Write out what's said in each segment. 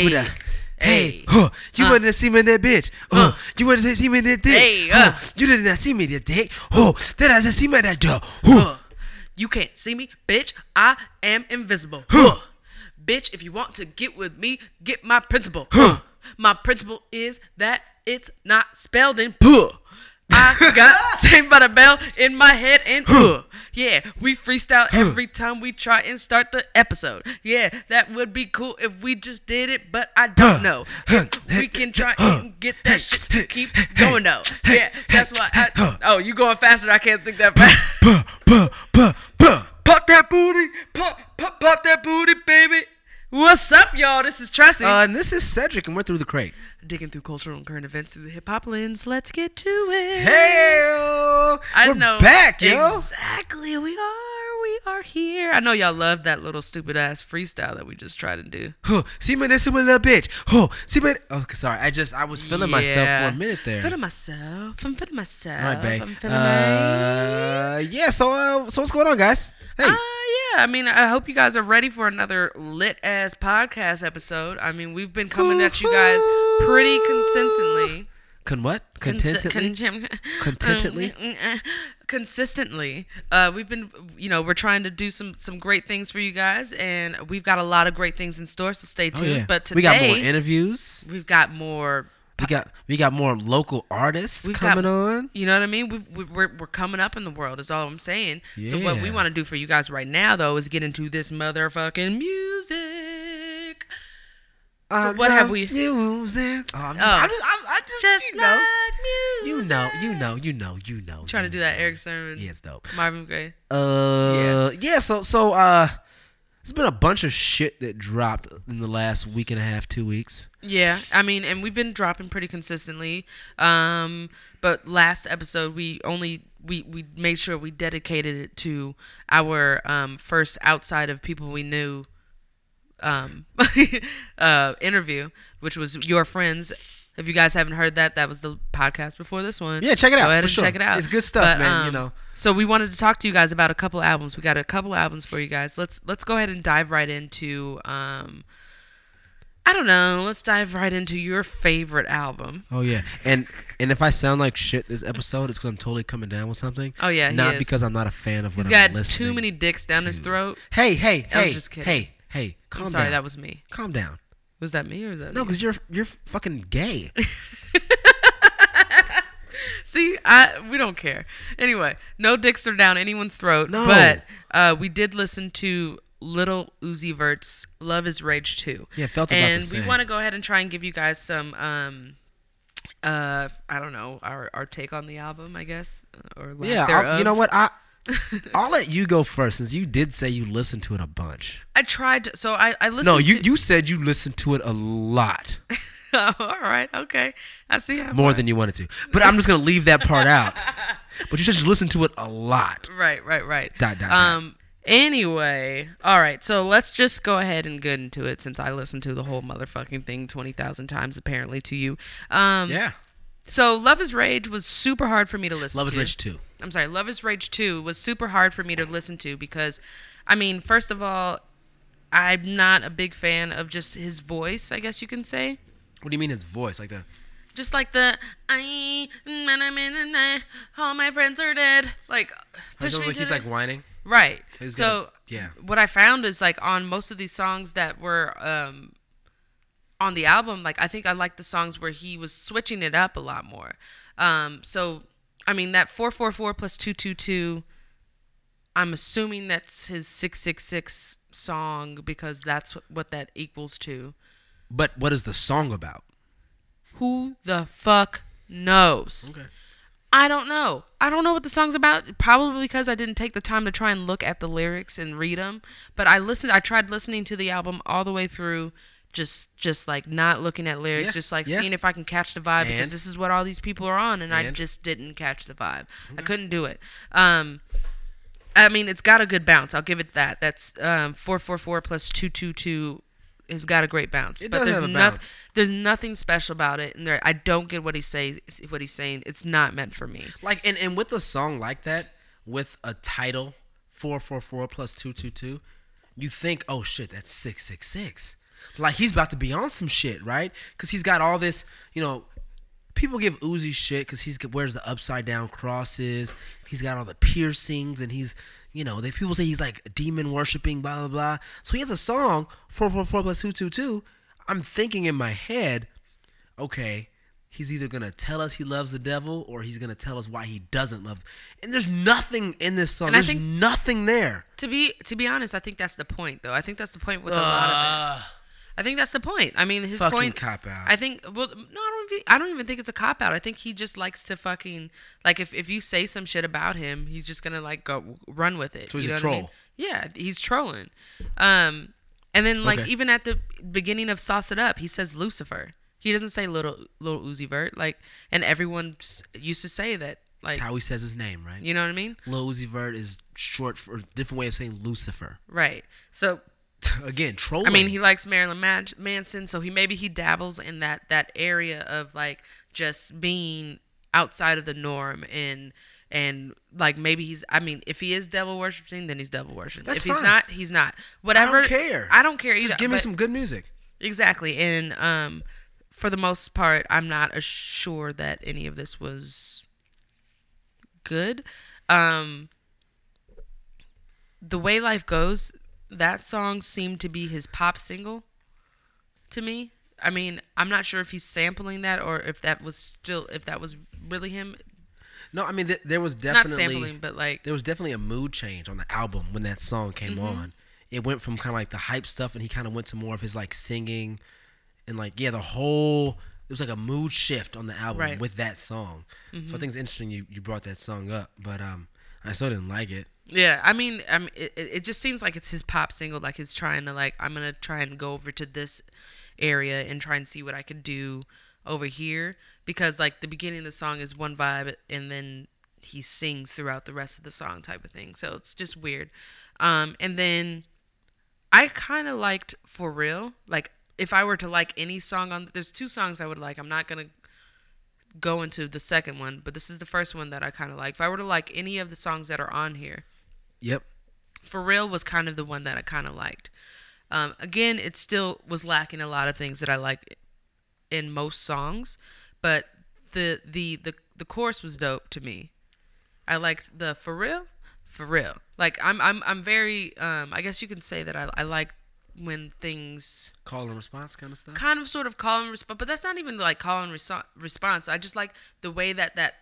Hey. that? Hey, huh, you Uh. wanted to see me in that bitch. Huh, Uh. you wanted to see me in that dick. Hey, huh, uh. you did not see me in that dick. Oh, did I see me in that door? Huh. Uh, you can't see me, bitch. I am invisible. Huh. Bitch, if you want to get with me, get my principle. Huh. My principle is that it's not spelled in Huh. I got Saved by the Bell in my head and uh, yeah, we freestyle every time we try and start the episode. Yeah, that would be cool if we just did it, but I don't know. We can try and get that shit to keep going though. Yeah, that's why I. Oh, you going faster? I can't think that fast. Pop that booty, pop, pop, pop that booty, baby. What's up, y'all? This is Tressie. Uh, and this is Cedric, and we're through the crate. Digging through cultural and current events through the hip hop lens. Let's get to it. Hey, I we're know back, yo. Exactly, we are. We are here. I know y'all love that little stupid ass freestyle that we just tried to do. Huh, see me this, little bitch. Huh, see me. Oh, sorry. I just I was feeling myself for a minute there. Feeling myself. I'm feeling myself. All right, babe. I'm feeling. Uh, yeah. So, uh, so what's going on, guys? Hey, Uh, yeah. I mean, I hope you guys are ready for another lit ass podcast episode. I mean, we've been coming at you guys pretty consistently. Con what? Contentedly. con- Contentedly? Um, consistently uh we've been you know we're trying to do some some great things for you guys and we've got a lot of great things in store so stay Oh, tuned yeah. but today we got more interviews. we've got more We got we got more local artists We've coming got- on. you know what I mean? We've, we we're, we're coming up in the world, is all I'm saying. Yeah. So, what we want to do for you guys right now, though, is get into this motherfucking music. I what have we- Music. Oh, I'm just, Oh. I'm just, I'm, I just, Just you know, like you know, you know, you know, you know. Trying to you do that. Erick Sermon, Yeah, it's dope. Marvin Gaye. Uh, yeah. So, so, uh, there's been a bunch of shit that dropped in the last week and a half, two weeks. Yeah, I mean, and we've been dropping pretty consistently. Um, but last episode we only we we made sure we dedicated it to our um first outside of people we knew um uh interview, which was your friends. If you guys haven't heard that, that was the podcast before this one. Yeah, check it out, Go ahead and sure. check it out. It's good stuff, man, you know. So we wanted to talk to you guys about a couple albums. We got a couple albums for you guys. Let's let's go ahead and dive right into um I don't know. Let's dive right into your favorite album. Oh yeah, and and if I sound like shit this episode, it's because I'm totally coming down with something. Oh, yeah, not because I'm not a fan of what He's I'm got listening. too many dicks down his throat. Hey, hey, I'm hey, just kidding. hey, hey, calm I'm sorry, down. that was me. calm down. Was that me or was that No, because you're you're fucking gay. See, I we don't care. Anyway, no dicks are down anyone's throat. No. But uh, we did listen to Little Uzi Vert's "Love Is Rage 2. Yeah, felt about the and we want to go ahead and try and give you guys some um uh I don't know our our take on the album, I guess, or yeah, I'll, you know what? I I'll let you go first since you did say you listened to it a bunch. I tried. To, so I I listened. No, you to, you said you listened to it a lot all right, okay. I see how more than you wanted to, but I'm just gonna leave that part out. But you said you listened to it a lot. Right, right, right. Dot, dot, dot. um. Anyway, all right. So let's just go ahead and get into it since I listened to the whole motherfucking thing twenty thousand times apparently to you. Um. Yeah, So Love Is Rage was super hard for me to listen Love to. is Rich too. I'm sorry, Love is Rage 2 was super hard for me to listen to because, I mean, first of all, I'm not a big fan of just his voice, I guess you can say. What do you mean his voice like the. Just like the, I, na, na, na, na, all my friends are dead. Like, push me like he's the- like whining. Right. He's so, gonna- yeah. what I found is like on most of these songs that were um, on the album, like I think I like the songs where he was switching it up a lot more. Um, so, I mean, that 444 plus 222, I'm assuming that's his 666 song because that's what, what that equals to. But what is the song about? Who the fuck knows? Okay. I don't know. I don't know what the song's about. Probably because I didn't take the time to try and look at the lyrics and read them. But I listened. I tried listening to the album all the way through, just just like not looking at lyrics, Yeah, just like yeah. seeing if I can catch the vibe And? because this is what all these people are on, and, I just didn't catch the vibe. I couldn't do it. Um, I mean, it's got a good bounce. I'll give it that. That's um four four four plus two two two has got a great bounce. It but there's have there's nothing special about it, and there I don't get what he says. What he's saying, it's not meant for me. Like and, and with a song like that, with a title four four four plus two two two, you think, oh shit, that's six six six. Like he's about to be on some shit, right? Because he's got all this, you know. People give Uzi shit because he's wears the upside down crosses. He's got all the piercings, and he's, you know, they people say he's like demon worshiping, blah blah blah. So he has a song four four four plus two two two. I'm thinking in my head, okay, he's either gonna tell us he loves the devil or he's gonna tell us why he doesn't love. And there's nothing in this song. There's think- nothing there. To be to be honest, I think that's the point though. I think that's the point with a lot of it. I think that's the point. I mean, his Fucking point. cop out. I think. Well, no, I don't. Even, I don't even think it's a cop out. I think he just likes to fucking like if if you say some shit about him, he's just gonna like go run with it. So he's you a know what I mean? Yeah, he's trolling. Um, and then like Okay. even at the beginning of Sauce It Up, he says Lucifer. He doesn't say little little Uzi Vert. Like, and everyone used to say that. Like, That's how he says his name, right? you know what I mean? Lil Uzi Vert is short for a different way of saying Lucifer. Right. So Again, trolling. I mean, he likes Marilyn Man- Manson, so he maybe he dabbles in that that area of like just being outside of the norm and and like maybe he's I mean, if he is devil worshiping, then he's devil worshiping. That's if he's fine. not, he's not. Whatever. care. I don't care either. just give me some good music. exactly. And um, for the most part, I'm not sure that any of this was good. Um, the way life goes, that song seemed to be his pop single to me. I mean, I'm not sure if he's sampling that or if that was still if that was really him. No, I mean th- there was definitely Not sampling, but like there was definitely a mood change on the album when that song came Mm-hmm. on. It went from kind of like the hype stuff, and he kind of went to more of his like singing, and like yeah, the whole it was like a mood shift on the album Right. Mm-hmm. with that song. So I think it's interesting you you brought that song up, but um, I still didn't like it. Yeah. I mean, I mean, it, it just seems like it's his pop single. Like he's trying to like I'm gonna try and go over to this area and try and see what I could do over here because like the beginning of the song is one vibe and then he sings throughout the rest of the song type of thing. So it's just weird. Um, and then I kind of liked For Real. Like, if I were to like any song on, there's two songs I would like. I'm not gonna go into the second one, but this is the first one that I kind of like. If I were to like any of the songs that are on here, Yep. For Real was kind of the one that I kind of liked. Um, again, it still was lacking a lot of things that I like in most songs, but the the the the chorus was dope to me. I liked the for real, for real. Like I'm I'm I'm very um I guess you can say that I I like when things Call and response kind of stuff. kind of sort of call and response, but that's not even like call and reso- response. I just like the way that that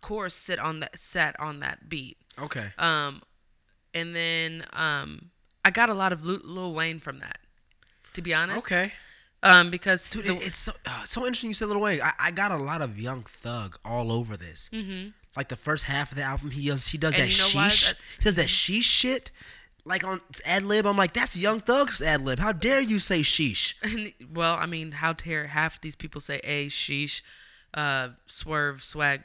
chorus sit on that set on that beat. Okay. Um, and then um, I got a lot of Lil, Lil Wayne from that. To be honest, Okay. Um, because Dude, the- it, it's so, uh, so interesting you said Lil Wayne. I, I got a lot of Young Thug all over this. Mm-hmm. Like the first half of the album, he does he does And that you know sheesh. That- he does that sheesh shit. Like on ad lib, I'm like, that's Young Thug's ad lib. How dare you say sheesh? well, I mean, how dare half these people say a sheesh, uh, swerve, swag,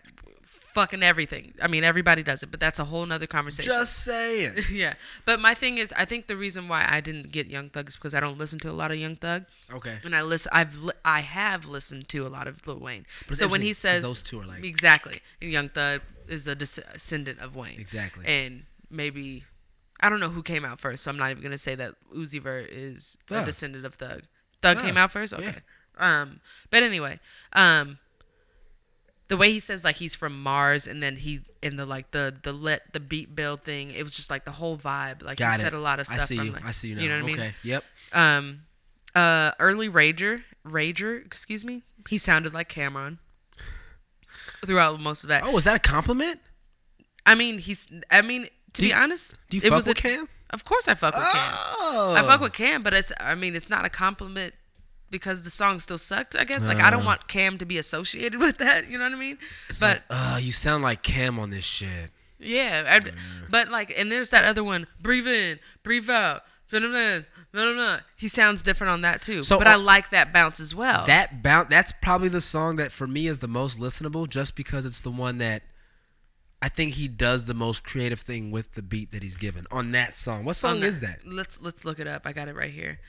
fucking everything. I mean, everybody does it, but that's a whole nother conversation. Just saying. yeah, but my thing is, I think the reason why I didn't get Young Thug is because I don't listen to a lot of Young Thug. Okay. And I listen, I've li- I have listened to a lot of Lil Wayne. But so when he says those two are like- exactly, and Young Thug is a descendant of Wayne. Exactly. And maybe I don't know who came out first, so I'm not even gonna say that Uzi Vert is a descendant of Thug. Thug Thug, came out first. yeah. Okay. Um, but anyway, um, the way he says like he's from Mars, and then he in the like the the let the beat build thing, it was just like the whole vibe. Like Got he it. said a lot of stuff. I see from, you. like- I see you now. You know what okay. I mean? Yep. Um, uh, early Rager, Rager, excuse me. He sounded like Cam'ron throughout most of that. Oh, is that a compliment? I mean, he's. I mean, to Do be honest, Do you it fuck was with a, Cam? Of course, I fuck with Cam. Oh. I fuck with Cam, but it's. I mean, it's not a compliment because the song still sucked. I guess. Like, I don't Uh. want Cam to be associated with that. You know what I mean? It's but like, uh, you sound like Cam on this shit. yeah, I, but like, and there's that other one. Breathe in, breathe out. blah, blah, blah. He sounds different on that too. So, but I uh, like that bounce as well. That bounce. That's probably the song that for me is the most listenable, just because it's the one that I think he does the most creative thing with the beat that he's given on that song. What song is that? Let's let's look it up. I got it right here.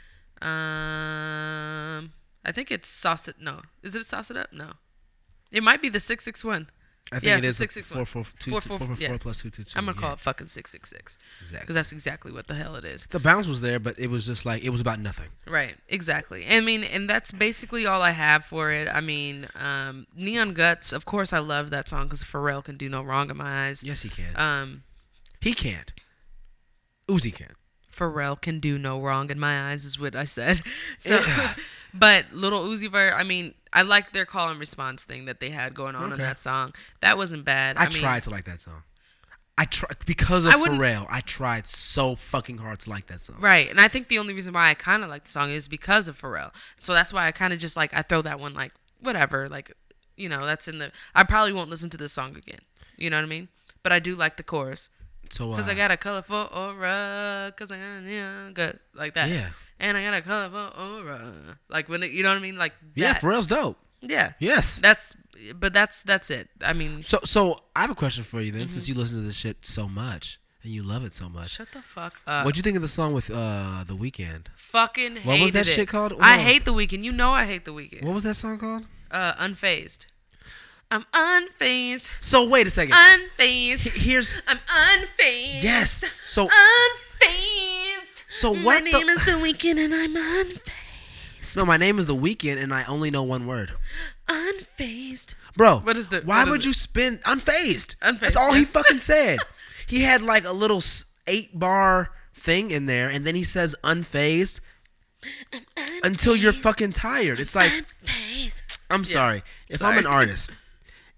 Um, I think it's sauce it. No, is it sauce it up? No, it might be the six six one. I think Yeah, it's is a 661. four, four, two, Four, four, four, four, yeah. four plus two, two, two. I'm gonna call it fucking six six six Exactly. because that's exactly what the hell it is. The bounce was there, but it was just like it was about nothing. Right, exactly. I mean, and that's basically all I have for it. I mean, um, Neon Guts, of course, I love that song because Pharrell can do no wrong in my eyes. Yes, he can. Um, he can't. Uzi can. Pharrell can do no wrong in my eyes, is what I said. So, but Little Uzi Vert, I mean, I like their call and response thing that they had going on in that song. That wasn't bad. I, I, mean, tried to like that song. I tried because of I Pharrell. I tried so fucking hard to like that song. Right, and I think the only reason why I kind of like the song is because of Pharrell. So that's why I kind of just like I throw that one like whatever, like you know that's in the. I probably won't listen to this song again. You know what I mean? But I do like the chorus So uh, because I got a colorful aura, cause I got yeah, good like that. Yeah. And I got a colorful aura, like when it, you know what I mean, like that. yeah. Pharrell's dope. yeah. Yes. That's but that's that's it. I mean, So so I have a question for you then, Mm-hmm. since you listen to this shit so much and you love it so much. shut the fuck up. What'd you think of the song with uh the Weeknd? Fucking What was that it. shit called? I hate the Weeknd. You know I hate the Weeknd. What was that song called? uh, unfazed. I'm unfazed. So wait a second. Unfazed. He- Here's I'm unfazed. yes. So Unfazed. So My what the- name is The Weeknd and I'm unfazed. no, my name is the Weeknd and I only know one word. Unfazed. Bro, What is the- Why would it? you spin unfazed? Unfazed, That's all he fucking said. he had like a little eight bar thing in there, and then he says unfazed unfazed. until you're fucking tired. It's like Unfazed. I'm sorry if I'm an artist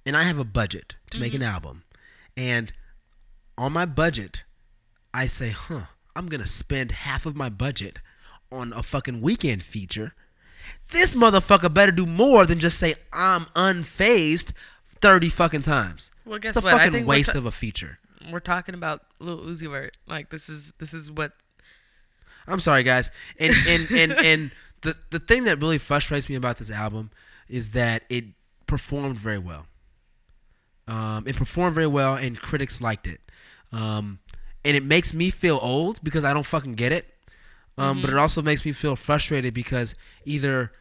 and I have a budget to make Mm-hmm. an album, and on my budget, I say, huh, I'm gonna spend half of my budget on a fucking Weeknd feature. This motherfucker better do more than just say I'm unfazed thirty fucking times. Well, guess it's a what? Fucking waste ta- of a feature. We're talking about Lil Uzi Vert. Like this is this is what I'm sorry, guys. And and and and the the thing that really frustrates me about this album is that it performed very well. Um, it performed very well, and critics liked it. Um, and it makes me feel old because I don't fucking get it. Um, But it also makes me feel frustrated because either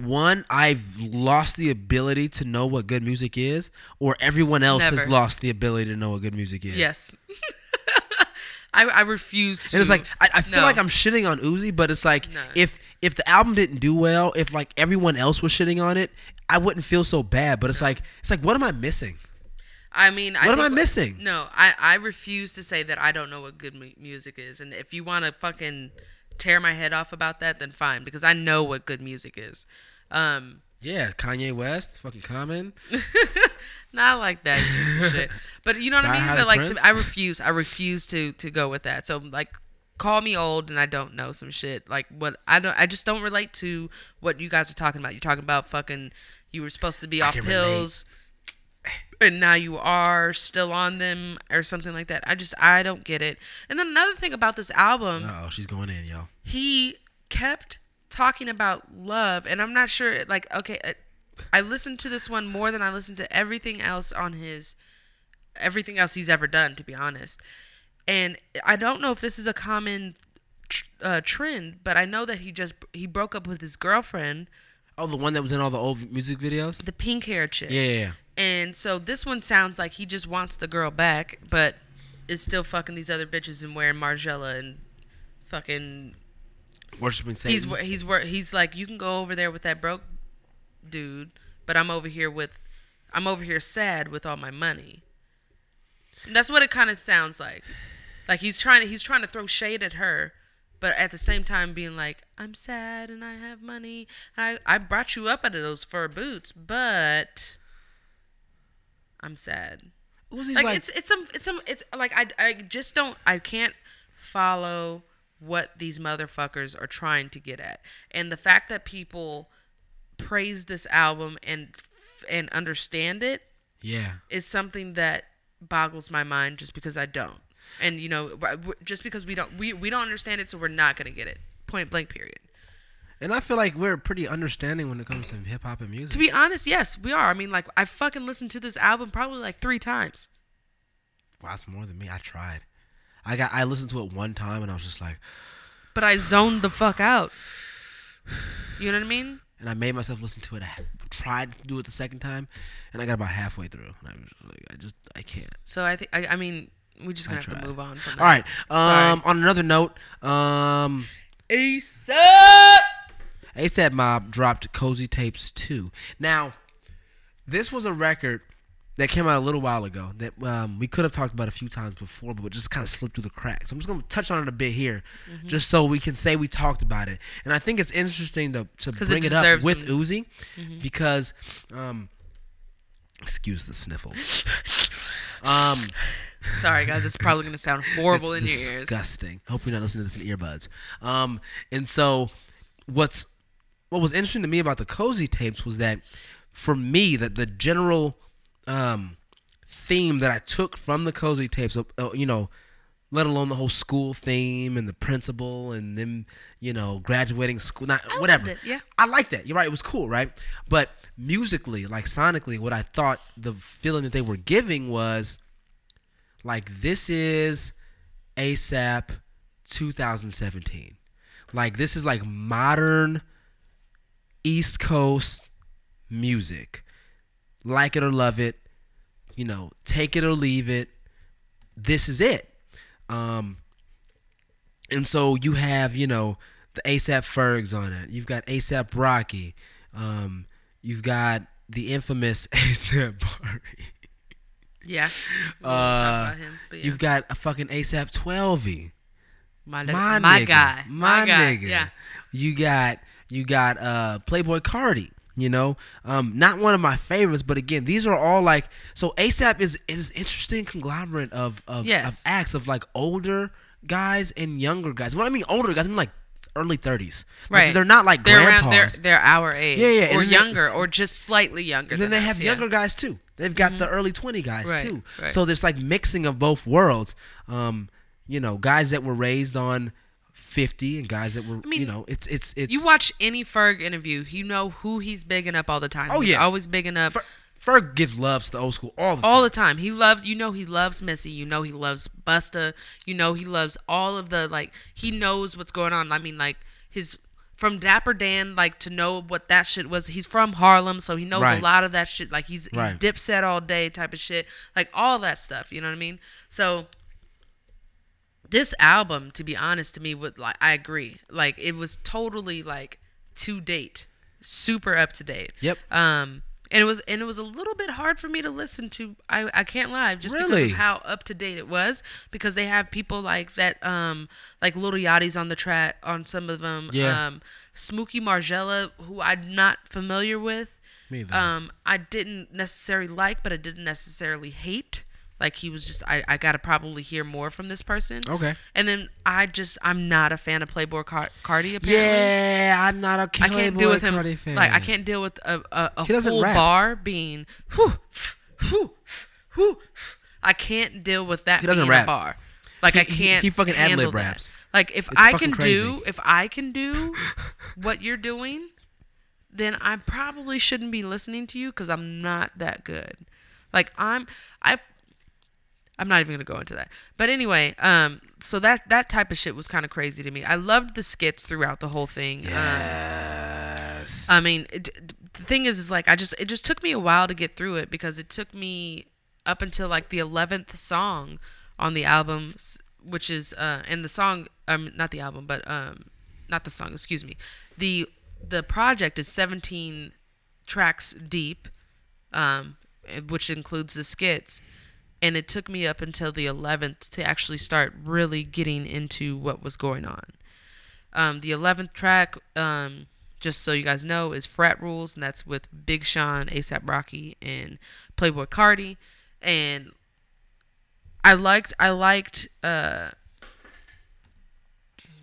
one, I've lost the ability to know what good music is, or everyone else has lost the ability to know what good music is. yes. I I refuse to. And it's like I, I feel No. like I'm shitting on Uzi, but it's like No. if if the album didn't do well, if like everyone else was shitting on it, I wouldn't feel so bad. But it's like it's like what am I missing? I mean, I What am I missing? No, I, I refuse to say that I don't know what good mu- music is. And if you want to fucking tear my head off about that, then fine, because I know what good music is. Um, Yeah, Kanye West, fucking Common. not like that you piece of shit, but you know what I mean. But like, to, I refuse. I refuse to to go with that. So like, call me old and I don't know some shit. Like what I don't. I just don't relate to what you guys are talking about. You're talking about fucking. You were supposed to be off relate. pills. and now you are still on them or something like that. I just I don't get it. And then another thing about this album, Oh, she's going in, y'all. he kept talking about love and I'm not sure like okay, uh, I listened to this one more than I listened to everything else on his everything else he's ever done to be honest. And I don't know if this is a common uh, trend, but I know that he just he broke up with his girlfriend, Oh, the one that was in all the old music videos. the pink hair chick. Yeah, yeah, yeah. And so this one sounds like he just wants the girl back, but is still fucking these other bitches and wearing Margiela and fucking. Worshiping Satan. He's he's he's like you can go over there with that broke dude, but I'm over here with, I'm over here sad with all my money. And that's what it kind of sounds like, like he's trying to he's trying to throw shade at her, but at the same time being like I'm sad and I have money. I I brought you up out of those fur boots, but I'm sad. Uzi's Like, like, it's it's some it's some it's like I I just don't I can't follow what these motherfuckers are trying to get at, and the fact that people praise this album and and understand it yeah. is something that boggles my mind just because I don't. And you know, just because we don't we, we don't understand it, so we're not gonna get it. Point blank. Period. And I feel like we're pretty understanding when it comes to hip hop and music. To be honest, yes, we are. I mean, like I fucking listened to this album probably like three times. wow, that's more than me. I tried. I got. I listened to it one time and I was just like, but I zoned the fuck out. You know what I mean? and I made myself listen to it I tried to do it the second time, and I got about halfway through, and I was just like, I just I can't. So I think I, I mean we just gonna have to move on from that. All right. Sorry. Um, on another note, um, ASAP. ASAP Mob dropped Cozy Tapes 2. Now, this was a record that came out a little while ago that um, we could have talked about a few times before, but it just kind of slipped through the cracks. I'm just going to touch on it a bit here, Mm-hmm. just so we can say we talked about it. And I think it's interesting to, to 'Cause it bring it, up with some- Uzi because, um, excuse the sniffles. Um, Sorry guys, it's probably gonna sound horrible in your ears. disgusting. Hope you're not listening to this in earbuds. Um, and so, what's what was interesting to me about the cozy tapes was that, for me, that the general um, theme that I took from the cozy tapes, uh, uh, you know, let alone the whole school theme and the principal and them, you know, graduating school, not I whatever. it, yeah. I like that. You're right. It was cool, right? But musically, like sonically, what I thought the feeling that they were giving was like this is ASAP 2017. Like this is like modern East Coast music. Like it or love it, you know, take it or leave it. This is it. Um and so you have, you know, the ASAP Fergs on it. You've got ASAP Rocky. Um, you've got the infamous ASAP Bari. Yeah. Uh, him, yeah. You've got a fucking ASAP Twelvyy my, my, my nigga, guy. my, guy. nigga. Yeah. You got you got uh Playboi Carti. You know, um, not one of my favorites, but again, these are all like so. ASAP is is interesting conglomerate of of, Yes. of acts of like older guys and younger guys. When I mean older guys, I mean like early thirties. Like, Right. they're not like They're grandpas. around they're they're our age. Yeah, yeah, Or then they- younger, or just slightly younger. And then they us, have yeah. younger guys too. They've got the early twenty guys Right, too. right. So there's like mixing of both worlds. Um, you know, guys that were raised on fifty and guys that were mean, you know, it's it's it's You watch any Ferg interview, you know who he's bigging up all the time. Oh, He's yeah. always bigging up Fer- Ferg gives loves to old school all the all time. the time. He loves, you know, he loves Missy. You know, he loves Busta. You know, he loves all of the like. He knows what's going on. I mean, like his from Dapper Dan, like to know what that shit was. He's from Harlem, so he knows Right. a lot of that shit. Like he's Right. he's Dipset all day type of shit. Like all that stuff. You know what I mean? So this album, to be honest, to me, would like I agree. Like it was totally like to date, super up to date. Yep. Um, and it was and it was a little bit hard for me to listen to. I I can't lie, just because Really? of how up to date it was. Because they have people like that, um, like Little Yachty's on the track on some of them. Yeah. Um, Smooky MarGielaa, who I'm not familiar with. Me either. Um, I didn't necessarily like, but I didn't necessarily hate. Like he was just, I, I gotta probably hear more from this person. Okay. And then I just, I'm not a fan of Playboi Car- Carti. Apparently. Yeah, I'm not a I can't deal with him. Carti fan. Like I can't deal with a a, a He full rap. bar being. Whew, whew, whew. I can't deal with that. He doesn't rap. A bar. Like He- I can't. he fucking handle ad-lib that. raps. Like if It's I can crazy. do, if I can do what you're doing, then I probably shouldn't be listening to you because I'm not that good. Like I'm, I. I'm not even gonna go into that. But anyway, um, so that that type of shit was kind of crazy to me. I loved the skits throughout the whole thing. Um, Yes. I mean, it, the thing is, is like I just it just took me a while to get through it because it took me up until like the eleventh song on the album, which is uh, and the song um not the album but um not the song excuse me the the project is seventeen tracks deep, um which includes the skits. And it took me up until the 11th to actually start really getting into what was going on. Um, the 11th track, um, just so you guys know, is Frat Rules, and that's with Big Sean, ASAP Rocky, and Playboi Carti. And I liked, I liked, uh,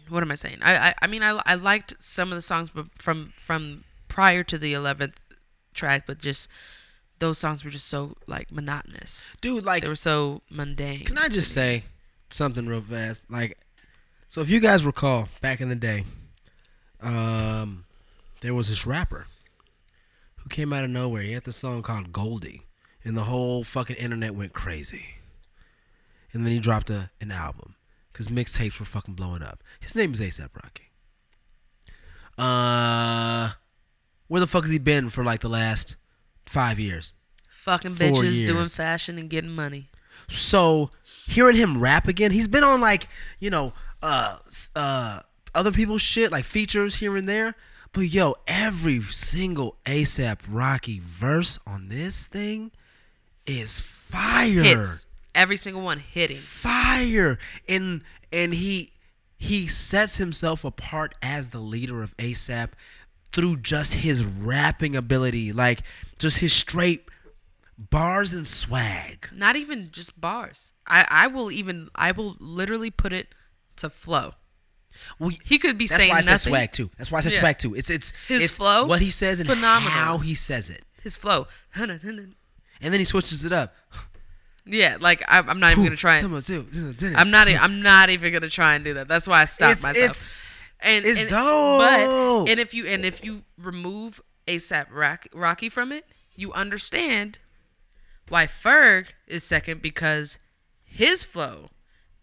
what am I saying? I, I, I mean, I, I liked some of the songs from from prior to the 11th track, but just those songs were just so like monotonous. Dude, like They were so mundane. Can I just say something real fast? Like, so if you guys recall back in the day, um, there was this rapper who came out of nowhere. He had this song called Goldie, and the whole fucking internet went crazy. And then he dropped a, an album because mixtapes were fucking blowing up. His name is ASAP Rocky. Uh, Where the fuck has he been for like the last five years? Fucking bitches doing fashion and getting money. So hearing him rap again, he's been on like you know uh uh other people's shit like features here and there. But yo, every single ASAP Rocky verse on this thing is fire. Hits. Every single one hitting. Fire. And and he he sets himself apart as the leader of ASAP through just his rapping ability, like just his straight bars and swag. Not even just bars. I, I will even I will literally put it to flow. Well, He could be That's saying why I said swag too. That's why I said Yeah. swag too. It's it's His it's flow, what he says and phenomenal. how he says it, His flow. and then he switches it up. Yeah, like I, I'm not even gonna try. And, I'm not. I'm not even gonna try and do that. That's why I stopped It's- myself. it's- and it's and, dope. But and if you and if you remove ASAP Rocky from it, you understand why Ferg is second because his flow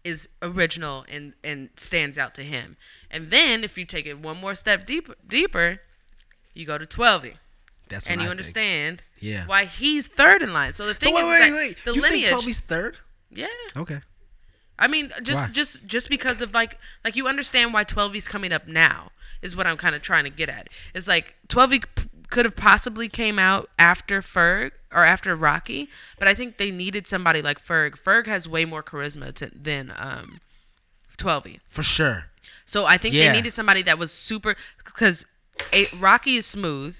is original and and stands out to him. And then if you take it one more step deeper, deeper, you go to 12 That's what and I you think. understand Yeah. why he's third in line. So the So thing wait, is wait, wait. the you lineage, think Toby's third? yeah. Okay. I mean, just Why? just just because of like like you understand why Twelvyy's coming up now is what I'm kind of trying to get at. It's like 12E p- could have possibly came out after Ferg or after Rocky, but I think they needed somebody like Ferg. Ferg has way more charisma to, than um Twelvyy. For sure. So I think Yeah. they needed somebody that was super because Rocky is smooth,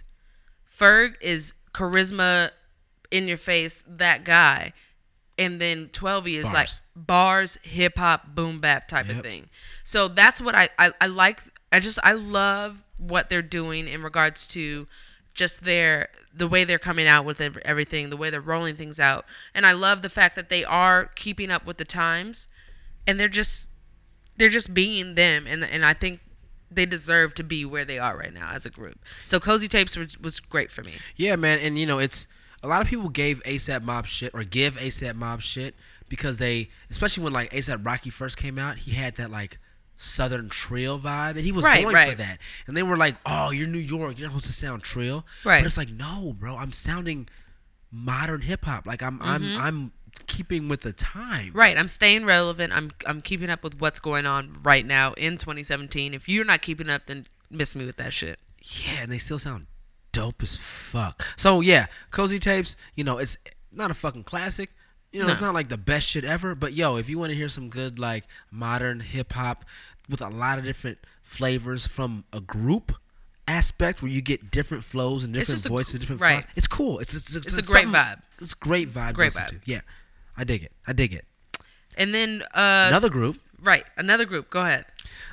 Ferg is charisma in your face, that guy, and then Twelvyy is like Bars. bars, hip hop, boom bap type of Yep. thing. So that's what I, I I like. I just I love what they're doing in regards to just their the way they're coming out with everything, the way they're rolling things out, and I love the fact that they are keeping up with the times, and they're just they're just being them and and I think they deserve to be where they are right now as a group. So Cozy Tapes was, was great for me. Yeah, man, and you know, it's a lot of people gave ASAP Mob shit or give ASAP Mob shit because they, especially when like ASAP Rocky first came out, he had that like Southern trill vibe, and he was Right, going right. for that. And they were like, "Oh, you're New York, you're not supposed to sound trill." Right. But it's like, no, bro, I'm sounding modern hip hop. Like I'm, I'm, I'm keeping with the times. Mm-hmm. Right, I'm staying relevant. I'm I'm keeping up with what's going on right now in 2017. If you're not keeping up, then miss me with that shit. Yeah, and they still sound dope as fuck. So yeah, cozy tapes. You know, it's not a fucking classic. You know, it's not like the best shit ever. But yo, if you want to hear some good like modern hip hop with a lot of different flavors from a group aspect where you get different flows and different just a- voices, different right. flows, it's cool. It's it's, It's a great vibe. It's a great vibe. Great vibe. To. Yeah, I dig it. I dig it. And then uh Another group. right, another group. Go ahead.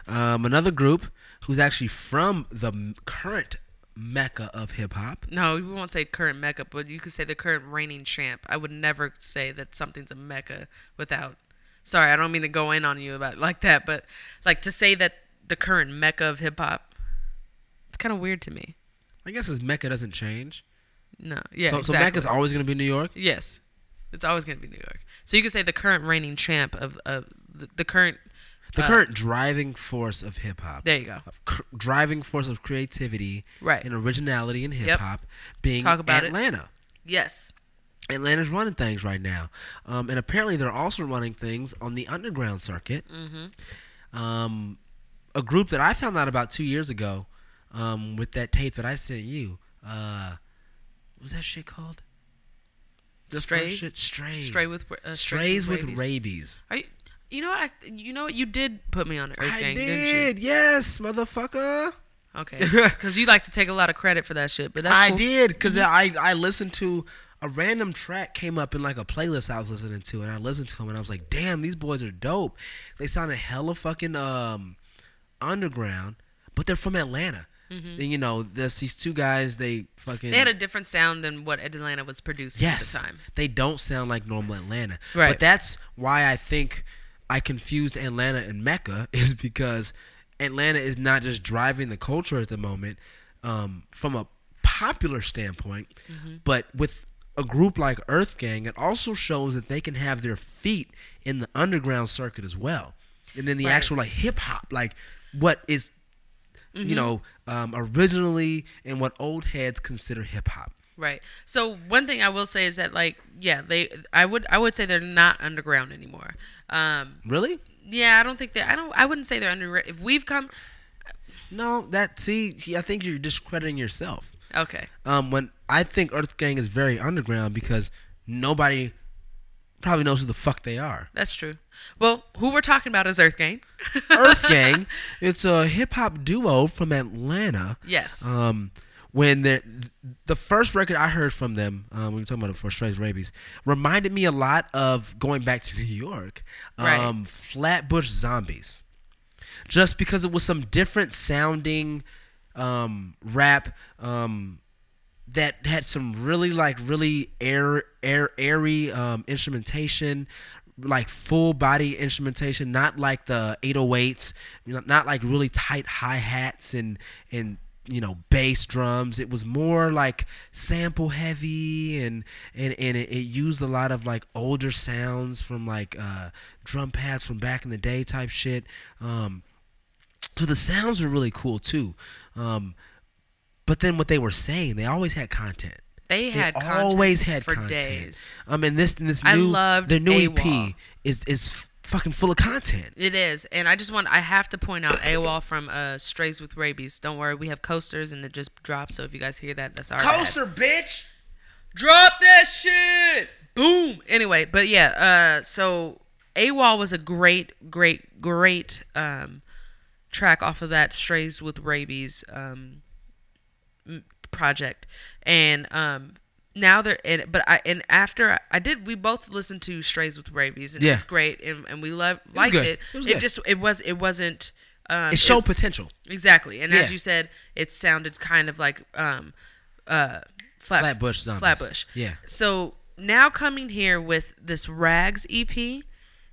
Um, another group who's actually from the current mecca of hip hop. No, we won't say current mecca, but you could say the current reigning champ. I would never say that something's a mecca without. Sorry, I don't mean to go in on you about like that, but like to say that the current mecca of hip hop, it's kind of weird to me. I guess his mecca doesn't change. No, yeah, so, exactly. so Mecca's always gonna be New York. yes, it's always gonna be New York. So you could say the current reigning champ of of the, the current. The uh, current driving force of hip hop. There you go. Driving force of creativity Right. and originality in hip hop being Talk about it. Atlanta. Yes. Atlanta's running things right now, um, and apparently they're also running things on the underground circuit. Mm-hmm. Um, a group that I found out about two years ago, um, with that tape that I sent you. Uh, was that shit called? The Stray? shit? Strays. Stray with, uh, Strays with rabies. rabies. Are you? You know what? I, you know what? You did put me on Earth I Gang, did, didn't yes, motherfucker. Okay. Because you like to take a lot of credit for that shit, but that's I cool. did because I I listened to a random track came up in like a playlist I was listening to, and I listened to them, and I was like, damn, these boys are dope. They sounded hella fucking um underground, but they're from Atlanta. And you know, there's these two guys. They fucking Mm-hmm. They had a different sound than what Atlanta was producing yes, at the time. they don't sound like normal Atlanta. Right. But that's why I think I confused Atlanta and Mecca is because Atlanta is not just driving the culture at the moment um, from a popular standpoint, Mm-hmm. but with a group like Earth Gang, it also shows that they can have their feet in the underground circuit as well, and in the Right. actual like hip hop, like what is Mm-hmm. you know, um, originally and what old heads consider hip hop. Right. So one thing I will say is that like yeah, they I would I would say they're not underground anymore. Um Really? yeah, I don't think they I don't I wouldn't say they're under if we've come No, that see, I think you're discrediting yourself. okay. Um, when I think Earth Gang is very underground because nobody probably knows who the fuck they are. That's true. Well, who we're talking about is Earth Gang. Earth Gang, it's a hip hop duo from Atlanta. yes. Um, when the the first record I heard from them, um, we were talking about it for Strays Rabies, reminded me a lot of going back to New York, Right. um, Flatbush Zombies, just because it was some different sounding um, rap um, that had some really like really air air airy um, instrumentation like full body instrumentation not like the 808s not like really tight hi-hats and and you know bass drums it was more like sample heavy and and, and it, it used a lot of like older sounds from like uh drum pads from back in the day type shit um so the sounds were really cool too um but then what they were saying they always had content they they had content always had for content. days. Um, and this and this I new loved their new AWOL. EP is is fucking full of content. It is, and I just want I have to point out AWOL from uh, Strays with Rabies. Don't worry, we have coasters and it just dropped. So if you guys hear that, that's our bad. bitch. Drop that shit. Boom. Anyway, but yeah, uh so AWOL was a great, great, great um track off of that Strays with Rabies um project. And um now they're in but I and after I, I did we both listened to Strays with Rabies and Yeah. it's great and, and we love liked it. It It, just it was it wasn't um It showed potential. Exactly. And as you said, it sounded kind of like um uh flat, Flatbush Zombies. Flatbush. Yeah. So now coming here with this Rags EP,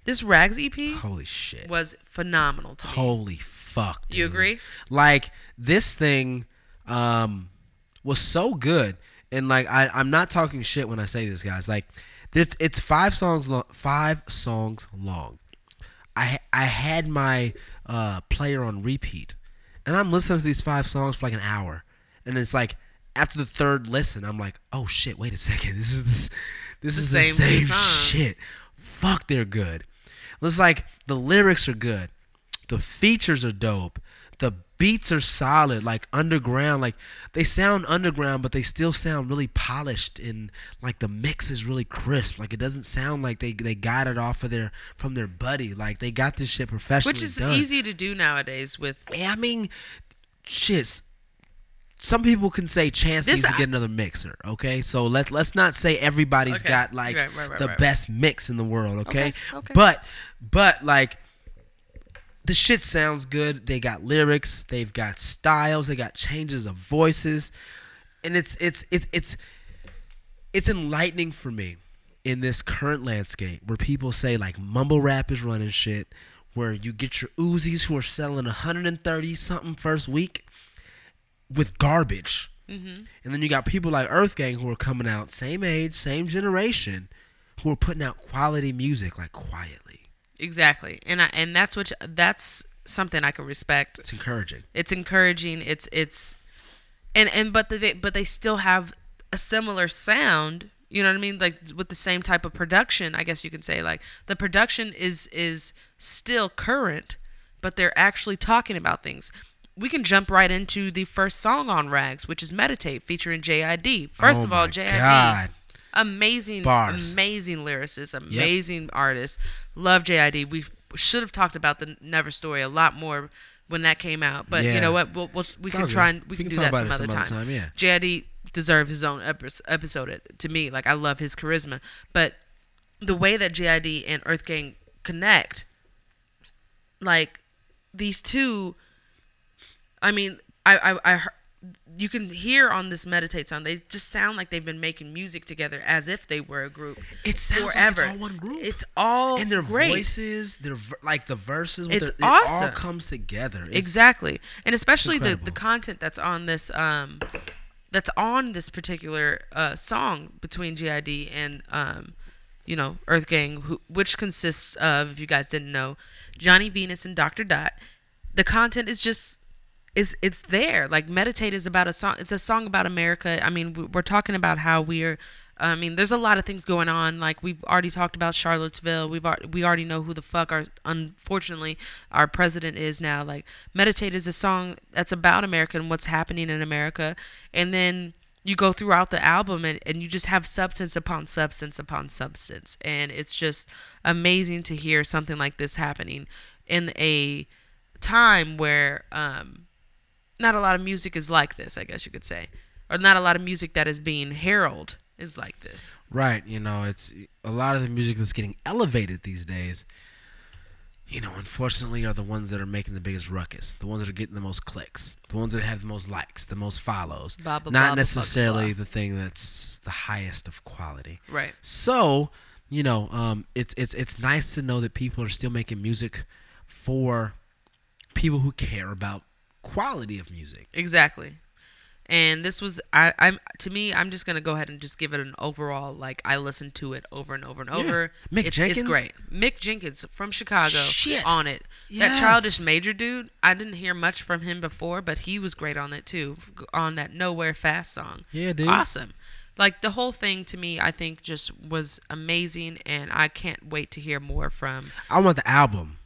this Rags EP Holy shit. was phenomenal to me. Holy fuck. You agree? Like this thing um was so good. And like I I'm not talking shit when I say this guys. Like this it's five songs long, five songs long. I I had my uh player on repeat. And I'm listening to these five songs for like an hour. And it's like after the third listen, I'm like, "Oh shit, wait a second. This is this this is the same same song. shit. Fuck, they're good." It's like the lyrics are good. The features are dope. The beats are solid, like underground. Like they sound underground, but they still sound really polished and like the mix is really crisp. Like it doesn't sound like they they got it off of their from their buddy. Like they got this shit professionally Which is done. easy to do nowadays with Yeah, I mean, shit. Some people can say Chance This- needs to get another mixer. Okay, so let let's not say everybody's Okay. got like Right, right, right, the best mix in the world. Okay, Okay, okay. but but like the shit sounds good. They got lyrics. They've got styles. They got changes of voices, and it's it's it's it's it's enlightening for me in this current landscape where people say like mumble rap is running shit, where you get your Uzis who are selling 130 something first week with garbage. Mm-hmm. And then you got people like Earth Gang who are coming out, same age, same generation, who are putting out quality music like quietly. Exactly. And I and that's what that's something I can respect. It's encouraging. It's encouraging. It's it's and and but they but they still have a similar sound. You know what I mean? Like with the same type of production, I guess you can say. Like the production is is still current, but they're actually talking about things. We can jump right into the first song on Rags, which is "Meditate" featuring JID. First Oh of all, JID, God. Amazing, Bars. amazing lyricist, amazing artist. Love JID. We should have talked about the Never story a lot more when that came out, but you know what? We'll, we'll, we It's can try and we, We can, can do that some other some time. other time, JID deserves his own episode uh, to me. Like I love his charisma, but the way that JID and Earth Gang connect, like these two. I mean, I I, I heard, you can hear on this meditate song they just sound like they've been making music together as if they were a group It sounds forever. like it's all one group. It's all and their great. voices, their like the verses, with It's their, it all comes together. It's, exactly and especially the, the content that's on this um that's on this particular uh song between JID and um you know earth gang who, which consists of if you guys didn't know johnny venus and Doctur Dot the content is just it's it's there. Like meditate is about a song. It's a song about America. I mean, we- we're talking about how we're. I mean, there's a lot of things going on. Like we've already talked about Charlottesville. We've al- we already know who the fuck our unfortunately our president is now. Like meditate is a song that's about America and what's happening in America, and then you go throughout the album and, and you just have substance upon substance upon substance and it's just amazing to hear something like this happening in a time where um, not a lot of music is like this i guess you could say or not a lot of music that is being heralded is like this Right. You know, it's a lot of the music that's getting elevated these days. You know, unfortunately, are the ones that are making the biggest ruckus, the ones that are getting the most clicks, the ones that have the most likes, the most follows. Blah, blah, Not blah, necessarily the thing that's the highest of quality. right So, you know, um, it's it's it's nice to know that people are still making music for people who care about quality of music. exactly and this was I, I'm to me I'm just gonna go ahead and just give it an overall like I listened to it over and over and over. Mick it's, Jenkins? it's great. Mick Jenkins from Chicago Shit. on it. Yes. That childish major dude. I didn't hear much from him before, but he was great on it too. On that Nowhere Fast song. Yeah, dude. Awesome. Like the whole thing to me, I think just was amazing, and I can't wait to hear more from. I want the album.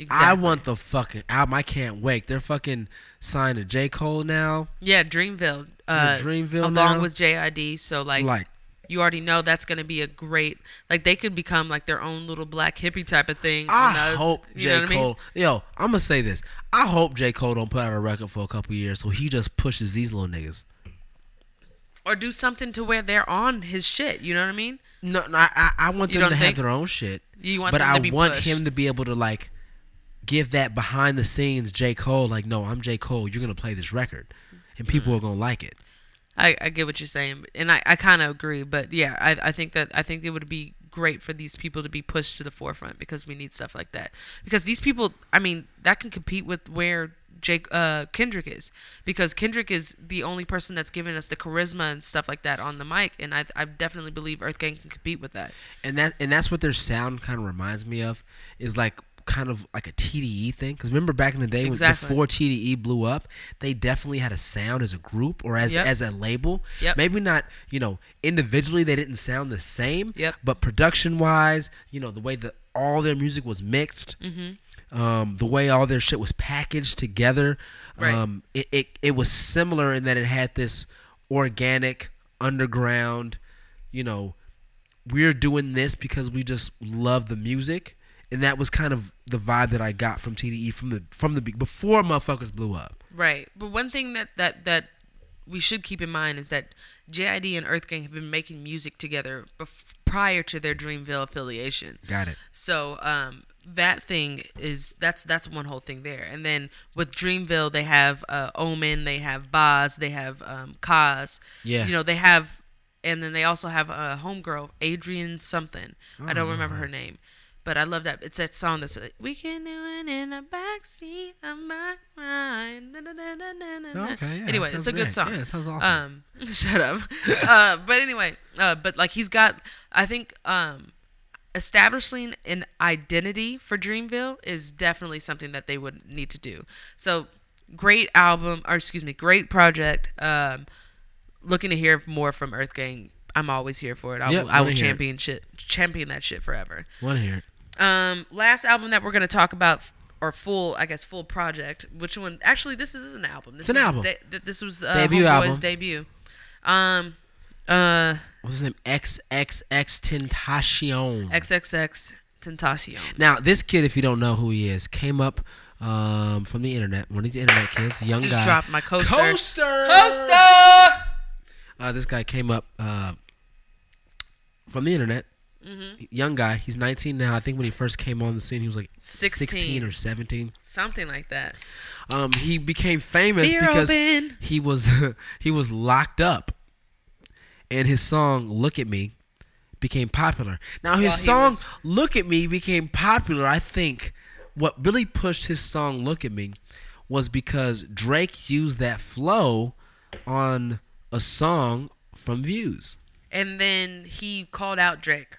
Exactly. I want the fucking album. I can't wait. They're fucking signed to J. Cole now. Yeah, Dreamville. Uh, Dreamville along now? with JID. So like, Like, you already know that's gonna be a great. Like they could become like their own little black hippie type of thing. I the- hope J. I mean? Cole. Yo, I'm gonna say this. I hope J. Cole don't put out a record for a couple years, so he just pushes these little niggas. or do something to where they're on his shit. You know what I mean? No, no I, I, want them to don't have their own shit. You want but I want pushed. him to be able to like give that behind the scenes J. Cole. Like, no, I'm J. Cole. You're gonna play this record, and people are gonna like it. I, I get what you're saying, and I, I kind of agree. But yeah, I, I think that I think it would be great for these people to be pushed to the forefront because we need stuff like that. Because these people, I mean, that can compete with where Jake uh, Kendrick is, because Kendrick is the only person that's giving us the charisma and stuff like that on the mic, and I, I definitely believe Earth Gang can compete with that. and that and that's what their sound kind of reminds me of is like kind of like a TDE thing because remember back in the day when before TDE blew up they definitely had a sound as a group or as Yep. as a label Yep. maybe not you know individually they didn't sound the same Yep. but production wise you know the way that all their music was mixed Mm-hmm. um, the way all their shit was packaged together Right. um, it, it, it was similar in that it had this organic underground you know we're doing this because we just love the music and that was kind of the vibe that I got from TDE from the from the be- before motherfuckers blew up. Right. But one thing that that that we should keep in mind is that JID and Earth Gang have been making music together bef- prior to their Dreamville affiliation. Got it. So um, that thing is that's that's one whole thing there. And then with Dreamville, they have uh, Omen, they have Bas, they have um, Cozz. Yeah. You know they have, and then they also have a homegirl, Adrian something. I don't remember her name. But I love that. It's that song that's like, "We can do it in the backseat of my mind." Na, na, na, na, na, na, na." Okay, yeah, anyway, it's a good song. Yeah, it sounds awesome. Um, shut up. uh, but anyway, uh, but like he's got, I think, um, establishing an identity for Dreamville is definitely something that they would need to do. So, great album, or excuse me, great project. Um, looking to hear more from Earth Gang. I'm always here for it. I Yep, will, I will hear it. champion shit, champion that shit forever. Want to hear it? Um, last album that we're gonna talk about, or full, I guess, full project. Which one? Actually, this is an album. This It's an is album. de- th- this was uh, Debut Homeboy's album. debut. Um, uh, What's his name? XXXTentacion. XXX Tentacion. now, this kid, if you don't know who he is, came up um, from the internet. One of these internet kids, young Just guy. dropped my coaster. Coaster. Coaster. Uh, this guy came up uh, from the internet. Mm-hmm. Young guy. He's 19 now. I think when he first came on the scene, he was like 16. 16 or 17. Something like that. Um, he became famous Beer because open. he was he was locked up, and his song "Look at Me" became popular. Now his he song was- "Look at Me" became popular. I think what really pushed his song "Look at Me" was because Drake used that flow on a song from Views. And then he called out Drake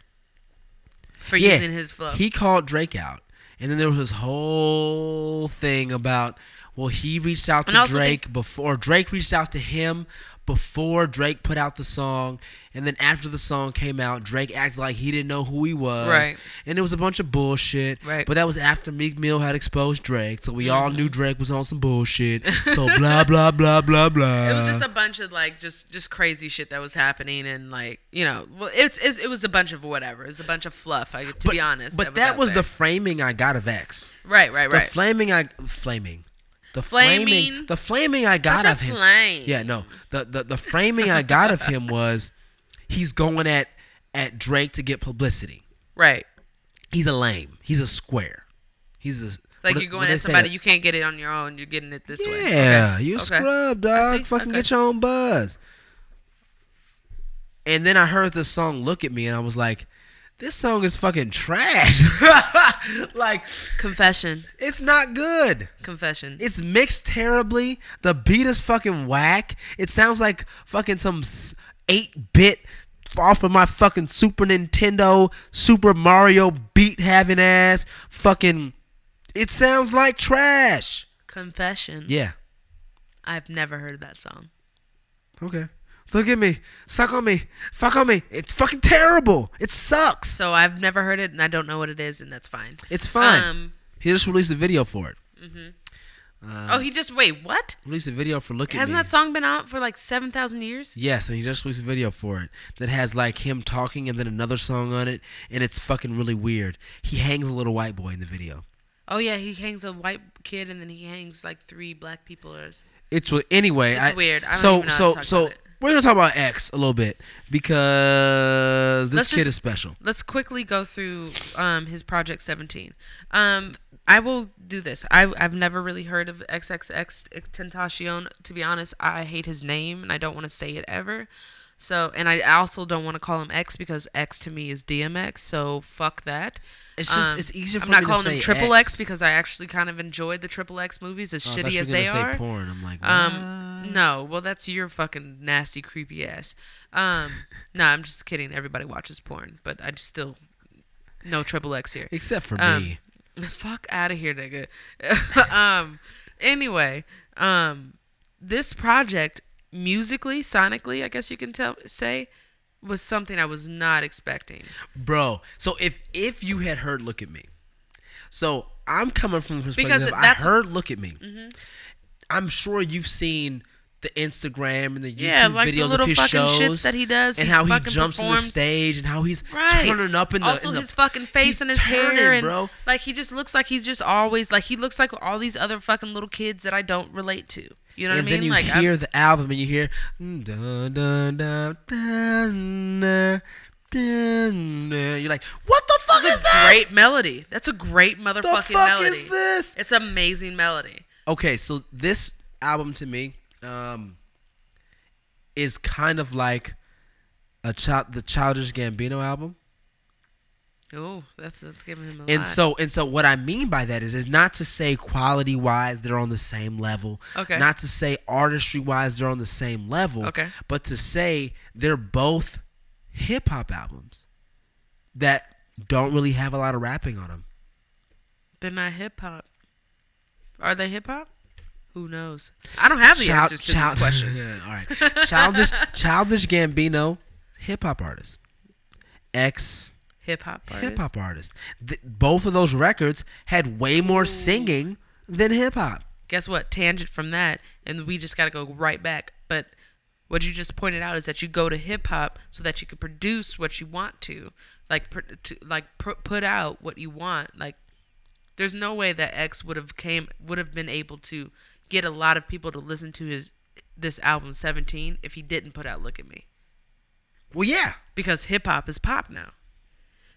for Yeah, using his flow. He called Drake out. And then there was this whole thing about, Well, he reached out to Drake think- before Drake reached out to him before Drake put out the song, and then after the song came out, Drake acted like he didn't know who he was, Right. And it was a bunch of bullshit, Right. But that was after Meek Mill had exposed Drake, so we all Mm-hmm. knew Drake was on some bullshit. So blah blah blah blah blah. It was just a bunch of like just just crazy shit that was happening and like you know well it's, it's it was a bunch of whatever it was a bunch of fluff I, to but, be honest But that was, the framing I got of X. right right The right flaming I flaming. The Flaming. flaming the flaming I got of him. flame. Yeah, no. The, the the framing I got of him was he's going at at Drake to get publicity. right He's a lame. He's a square. He's a like what- you're going at say? somebody you can't get it on your own you're getting it this way Yeah, Okay. you Okay. scrub, dog. Fucking Okay. get your own buzz. And then I heard the song "Look at Me" and I was like, "This song is fucking trash. like, confession it's not good." confession It's mixed terribly. The beat is fucking whack. It sounds like fucking some 8 bit off of my fucking Super Nintendo Super Mario beat having ass. Fucking. It sounds like trash. confession Yeah. I've never heard that song Okay. Look at me. Suck on me. Fuck on me. It's fucking terrible. It sucks. so I've never heard it and I don't know what it is and that's fine It's fine. um he just released a video for it. mm-hmm oh he just wait what Released a video for Look at hasn't Me. that song been out for like seven thousand years Yes, and he just released a video for it that has like him talking and then another song on it, and it's fucking really weird. He hangs a little white boy in the video. Oh yeah, he hangs a white kid and then he hangs like three black people. Or It's wa- anyway. It's I, weird. I don't so even know how so so. We're gonna talk about X a little bit because this Let's kid just- is special. let's quickly go through um, his Project Seventeen. Um, I will do this. I I've never really heard of XXX Tentacion. To be honest, I hate his name and I don't want to say it ever. So and I also don't want to call him X because X to me is DMX. So fuck that. It's just Um, it's easier for I'm not calling him Triple X. X because I actually kind of enjoyed the Triple X movies as Oh, shitty as they say are. porn. I'm like, Um, no, well, that's your fucking nasty, creepy ass. Um, no, I'm just kidding. Everybody watches porn, but I just still no triple X here. except for um, me. Fuck out of here, nigga. um, anyway, um, this project musically, sonically, I guess you can tell say, was something I was not expecting. bro. So if if you had heard "Look at Me," so I'm coming from the perspective Because of I heard "Look at Me." Mm-hmm. I'm sure you've seen the Instagram and the YouTube Yeah, like the videos little of his shows that he does. and how he jumps on the stage and how he's Right. turning up in the also in the, his fucking face and his hair and bro. like he just looks like he's just always like he looks like all these other fucking little kids that I don't relate to. You know and what I then mean? you like I'm- hear the album and you hear dun, dun, dun, dun, you're like what the fuck is a this great melody. That's a great motherfucking the fuck melody. is this It's amazing melody. okay so this album to me um is kind of like a child the childish gambino album Oh, that's that's giving him a and lot. so and so what i mean by that is is not to say quality wise they're on the same level Okay. not to say artistry wise they're on the same level Okay. but to say they're both hip-hop albums that don't really have a lot of rapping on them they're not hip hop. Are they hip hop? Who knows? I don't have the Child- answers to child- these questions. all right childish childish gambino hip-hop artist ex Hip hop artists. hip hop artist. Th- both of those records had way more singing than hip hop. guess what? Tangent from that, and we just got to go right back. But what you just pointed out is that you go to hip hop so that you can produce what you want to, like pr- to, like pr- put out what you want. Like, there's no way that X would have came would have been able to get a lot of people to listen to his this album 17 if he didn't put out Look at Me Well, yeah, because hip hop is pop now.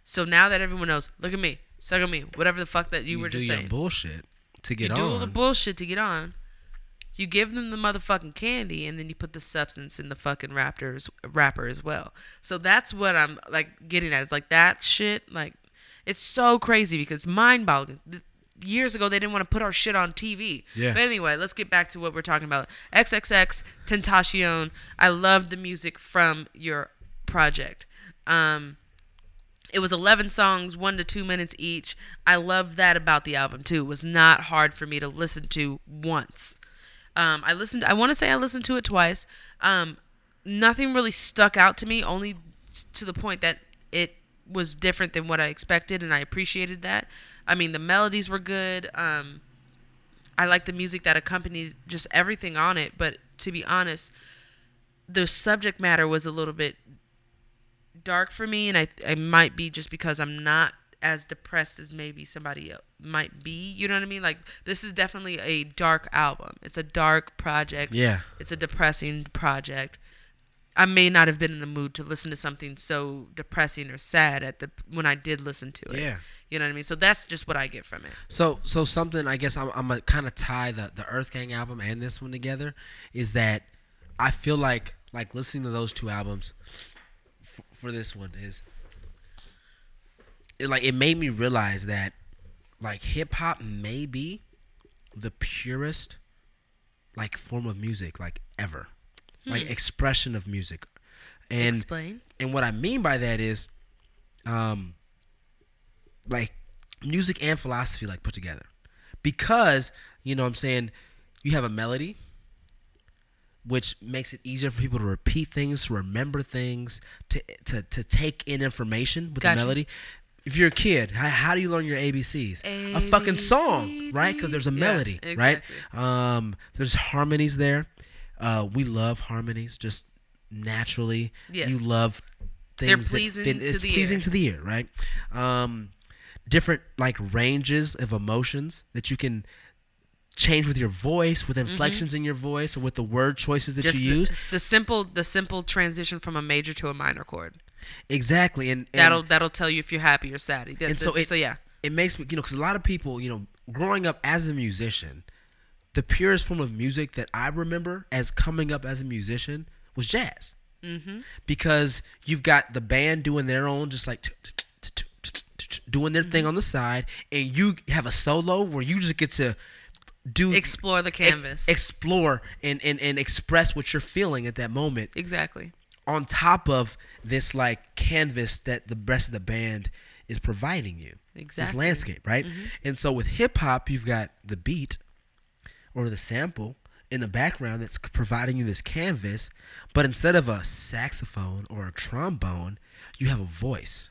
So now that everyone knows, look at me, suck on me, whatever the fuck that you, were do just saying. bullshit to get you do all the on. bullshit to get on. You give them the motherfucking candy, and then you put the substance in the fucking raptors rapper as well. So that's what I'm like getting at. It's like that shit. Like it's so crazy because mind boggling. Years ago, they didn't want to put our shit on TV. Yeah. But anyway, let's get back to what we're talking about. XXX Tentacion. I love the music from your project. Um, It was 11 songs, 1 to 2 minutes each. I loved that about the album too. It was not hard for me to listen to once. Um, I listened I want to say I listened to it twice. Um, nothing really stuck out to me only to the point that it was different than what I expected and I appreciated that. I mean, the melodies were good. Um, I like the music that accompanied just everything on it, but to be honest, the subject matter was a little bit dark for me, and I I might be just because I'm not as depressed as maybe somebody might be. You know what I mean? Like this is definitely a dark album. It's a dark project. Yeah. It's a depressing project. I may not have been in the mood to listen to something so depressing or sad at the when I did listen to it. Yeah. You know what I mean? So that's just what I get from it. So so something I guess I'm I'm gonna kind of tie the the Earth Gang album and this one together is that I feel like like listening to those two albums f- for this one is it, like it made me realize that like hip hop may be the purest like form of music like ever. Like expression of music. And Explain. and what I mean by that is, um, like music and philosophy like put together, because you know what I'm saying you have a melody, which makes it easier for people to repeat things, to remember things, to to to take in information with Gotcha. the melody. If you're a kid, how, how do you learn your ABCs? A A, fucking song, right? Because there's a melody, Yeah, right? Um, there's harmonies there. Uh, we love harmonies just naturally. Yes. You love things They're that fit. to It's the pleasing ear. to the ear, right? Um, different like ranges of emotions that you can change with your voice, with inflections in your voice, or with the word choices that Mm-hmm. Just you the, use. the simple the simple transition from a major to a minor chord. Exactly, and, and That'll that'll tell you if you're happy or sad. That- and so it so yeah. it makes me you know because a lot of people you know growing up as a musician the purest form of music that i remember as coming up as a musician was jazz mm-hmm. because you've got the band doing their own just like doing their thing on the side and you have a solo where you just get to do Explore the canvas. explore and, and and express what you're feeling at that moment exactly. on top of this like canvas that the rest of the band is providing you. This Exactly. Mm-hmm. landscape, right? And so with hip hop, you've got the beat or the sample in the background that's providing you this canvas, but instead of a saxophone or a trombone, you have a voice.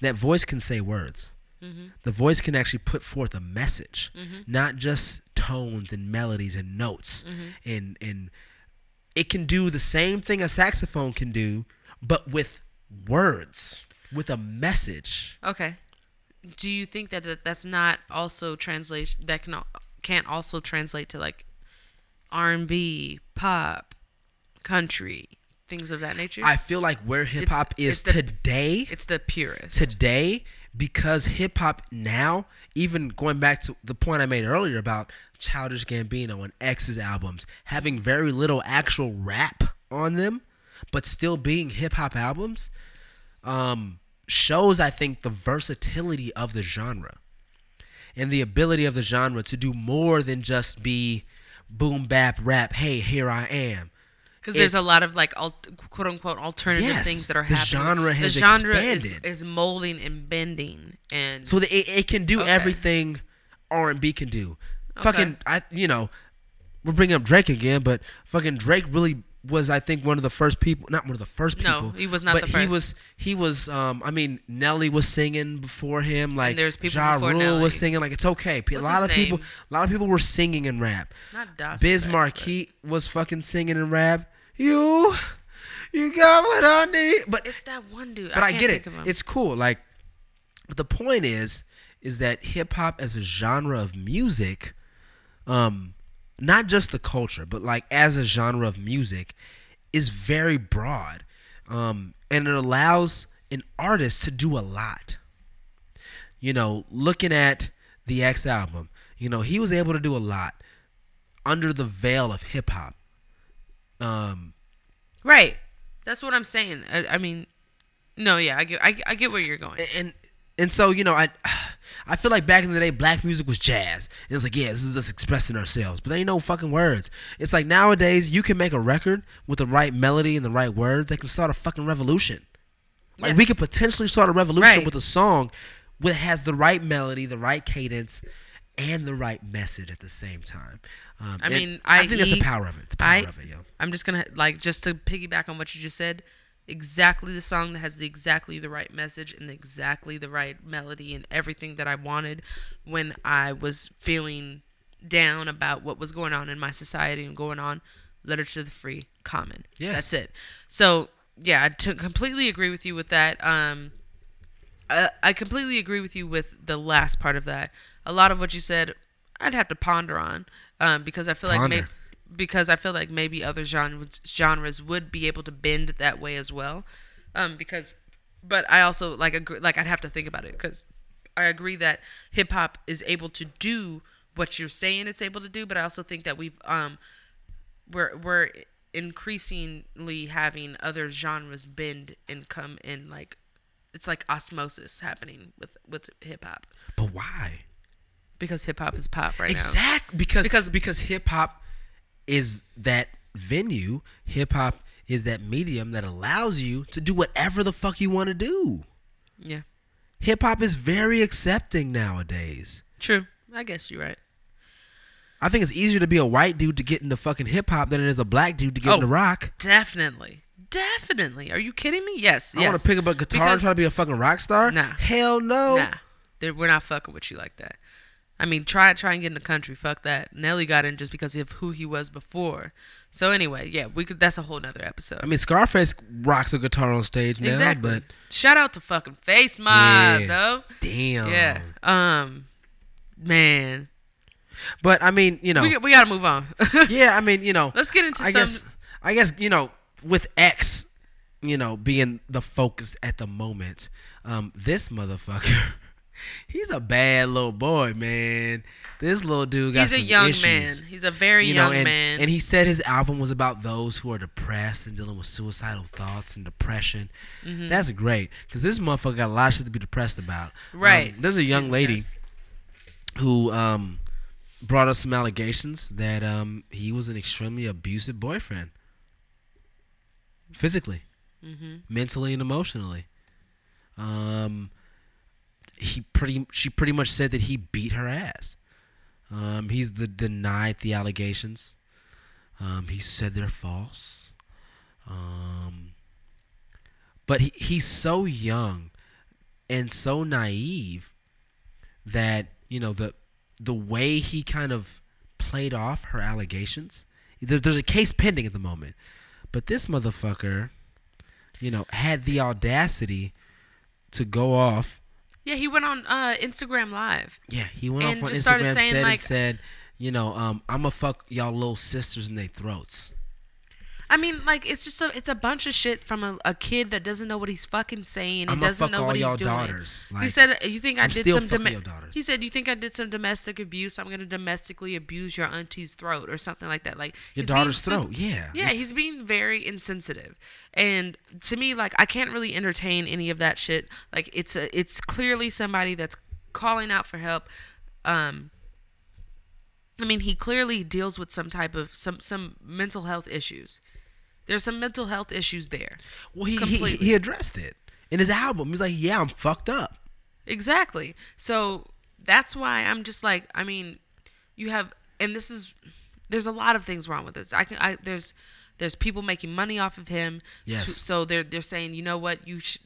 That voice can say words. Mm-hmm. The voice can actually put forth a message, mm-hmm. not just tones and melodies and notes mm-hmm. and and it can do the same thing a saxophone can do, but with words, with a message. Okay. Do you think that, that that's not also translation that can can't also translate to like R and B, pop, country, things of that nature? I feel like where hip hop is it's the- today, it's the purest. today, because hip hop now, even going back to the point I made earlier about Childish Gambino and X's albums having very little actual rap on them, but still being hip hop albums, um, shows I think the versatility of the genre and the ability of the genre to do more than just be boom bap rap. Hey, here I am. Because there's a lot of like alt, quote unquote alternative Yes, things that are the happening. genre has the genre is, expanded. is molding and bending and So that it, it can do Okay. everything R and B can do. Okay. Fucking, I you know, we're bringing up Drake again, but fucking Drake really was, I think, one of the first people. Not one of the first people. No, he was not but the he was. He was. Um, I mean, Nelly was singing before him. Like there's people Ja before Rule Nelly. was singing. Like it's okay. P- A What's lot of his people. A lot of people were singing and rap. not Das Biz Markie was fucking singing and rap. You, you got what I need. But It's that one dude. but I, can't get it. It's cool. Like, but the point is, is that hip hop as a genre of music, um, not just the culture, but like as a genre of music, is very broad, um, and it allows an artist to do a lot. You know, looking at the X album, you know, he was able to do a lot under the veil of hip hop. Um, right. That's what I'm saying. I, I mean, no, yeah, I get, I, I get where you're going. and and so you know I I feel like back in the day black music was jazz. And it's like yeah, this is us expressing ourselves, but there ain't no fucking words. It's like nowadays you can make a record with the right melody and the right words that can start a fucking revolution. Like we could potentially start a revolution Right. with a song that has the right melody, the right cadence, and the right message at the same time. Um, I mean, I think that's the power of it. The power I, of it, yo. I'm just gonna like just to piggyback on what you just said. Exactly the song that has the exactly the right message and exactly the right melody and everything that I wanted when I was feeling down about what was going on in my society and going on. Literature the free common. Yes. that's it. So yeah, I t- completely agree with you with that. Um, I, I completely agree with you with the last part of that. A lot of what you said, I'd have to ponder on, um, because I feel like maybe Ponder. Because I feel like maybe other genres genres would be able to bend that way as well, um, because, but I also like agree, like I'd have to think about it because I agree that hip hop is able to do what you're saying it's able to do, but I also think that we've um we're we're increasingly having other genres bend and come in like it's like osmosis happening with with hip hop But why? because hip hop is pop right now. Exactly Because- because because hip hop is that venue. Hip hop is that medium that allows you to do whatever the fuck you want to do. Yeah, Hip hop is very accepting nowadays. true. I guess you're right. I think it's easier to be a white dude to get into fucking hip hop than it is a black dude to get Oh. into rock. Definitely, definitely. Are you kidding me? Yes. I yes. want to pick up a guitar and try to be a fucking rock star. Nah. Hell no. Nah, They're- we're not fucking with you like that. I mean, try try and get in the country. Fuck that. Nelly got in just because of who he was before. So anyway, yeah, we could. That's a whole nother episode. I mean, Scarface rocks a guitar on stage now, exactly. but Shout out to fucking Face Mob Yeah. though. damn. Yeah. Um, man, But I mean, you know, we we gotta move on. yeah. I mean, you know, Let's get into I some. guess, I guess, you know, with X, you know, being the focus at the moment, um, this motherfucker, he's a bad little boy, man. This little dude got He's a young issues. man. He's a very you know, young and, man. and he said his album was about those who are depressed and dealing with suicidal thoughts and depression. Mm-hmm. That's great because this motherfucker got a lot of shit to be depressed about. Right. Um, there's a young lady who um, brought us some allegations that um, he was an extremely abusive boyfriend, physically, Mm-hmm. mentally, and emotionally. Um, he pretty she pretty much said that he beat her ass. Um, he's the, denied the allegations. Um, he said they're false. Um, but he, he's so young and so naive that you know the the way he kind of played off her allegations. There, there's a case pending at the moment, but this motherfucker, you know, had the audacity to go off yeah, he went on uh, Instagram Live. yeah, he went off on Instagram saying, said like- and said, you know, um, I'm gonna fuck y'all little sisters in their throats. I mean, like it's just a it's a bunch of shit from a, a kid that doesn't know what he's fucking saying. and I'ma doesn't fuck know all what he's y'all doing. daughters. he Like, said, "You think I I'm did still some fucking dome- your daughters. He said, "You think I did some domestic abuse? I'm gonna domestically abuse your auntie's throat or something like that." Like Your he's being daughter's throat, yeah, yeah. it's- He's being very insensitive, and to me, like I can't really entertain any of that shit. Like it's a it's clearly somebody that's calling out for help. Um, I mean, he clearly deals with some type of some some mental health issues. There's some mental health issues there. well, he, he he addressed it in his album. He's like, yeah, I'm fucked up. Exactly. So that's why I'm just like, I mean, you have, and this is, there's a lot of things wrong with this. I can, I there's, there's people making money off of him. Yes. to- so they're they're saying, you know what, you should.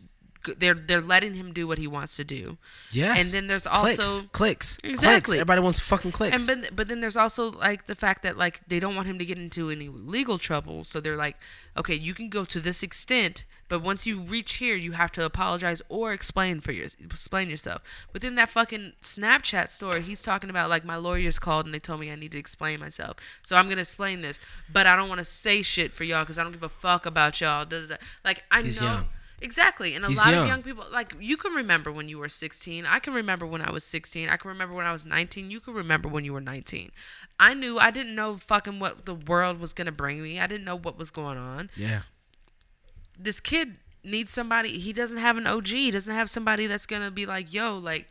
They're they're letting him do what he wants to do. Yes. And then there's also clicks, clicks. Exactly. Everybody wants fucking clicks. And but but then there's also like the fact that like they don't want him to get into any legal trouble, so they're like, okay, you can go to this extent, but once you reach here, you have to apologize or explain for your explain yourself. Within that fucking Snapchat story, he's talking about like my lawyers called and they told me I need to explain myself, so I'm gonna explain this, but I don't want to say shit for y'all because I don't give a fuck about y'all. Da, da, da. Like I He's know. young. Exactly. And a He's lot young. of young people, like, you can remember when you were 16. I can remember when I was 16. I can remember when I was 19. You can remember when you were 19. I knew, I didn't know fucking what the world was going to bring me. I didn't know what was going on. yeah. This kid needs somebody, he doesn't have an OG. He doesn't have somebody that's going to be like, yo, like,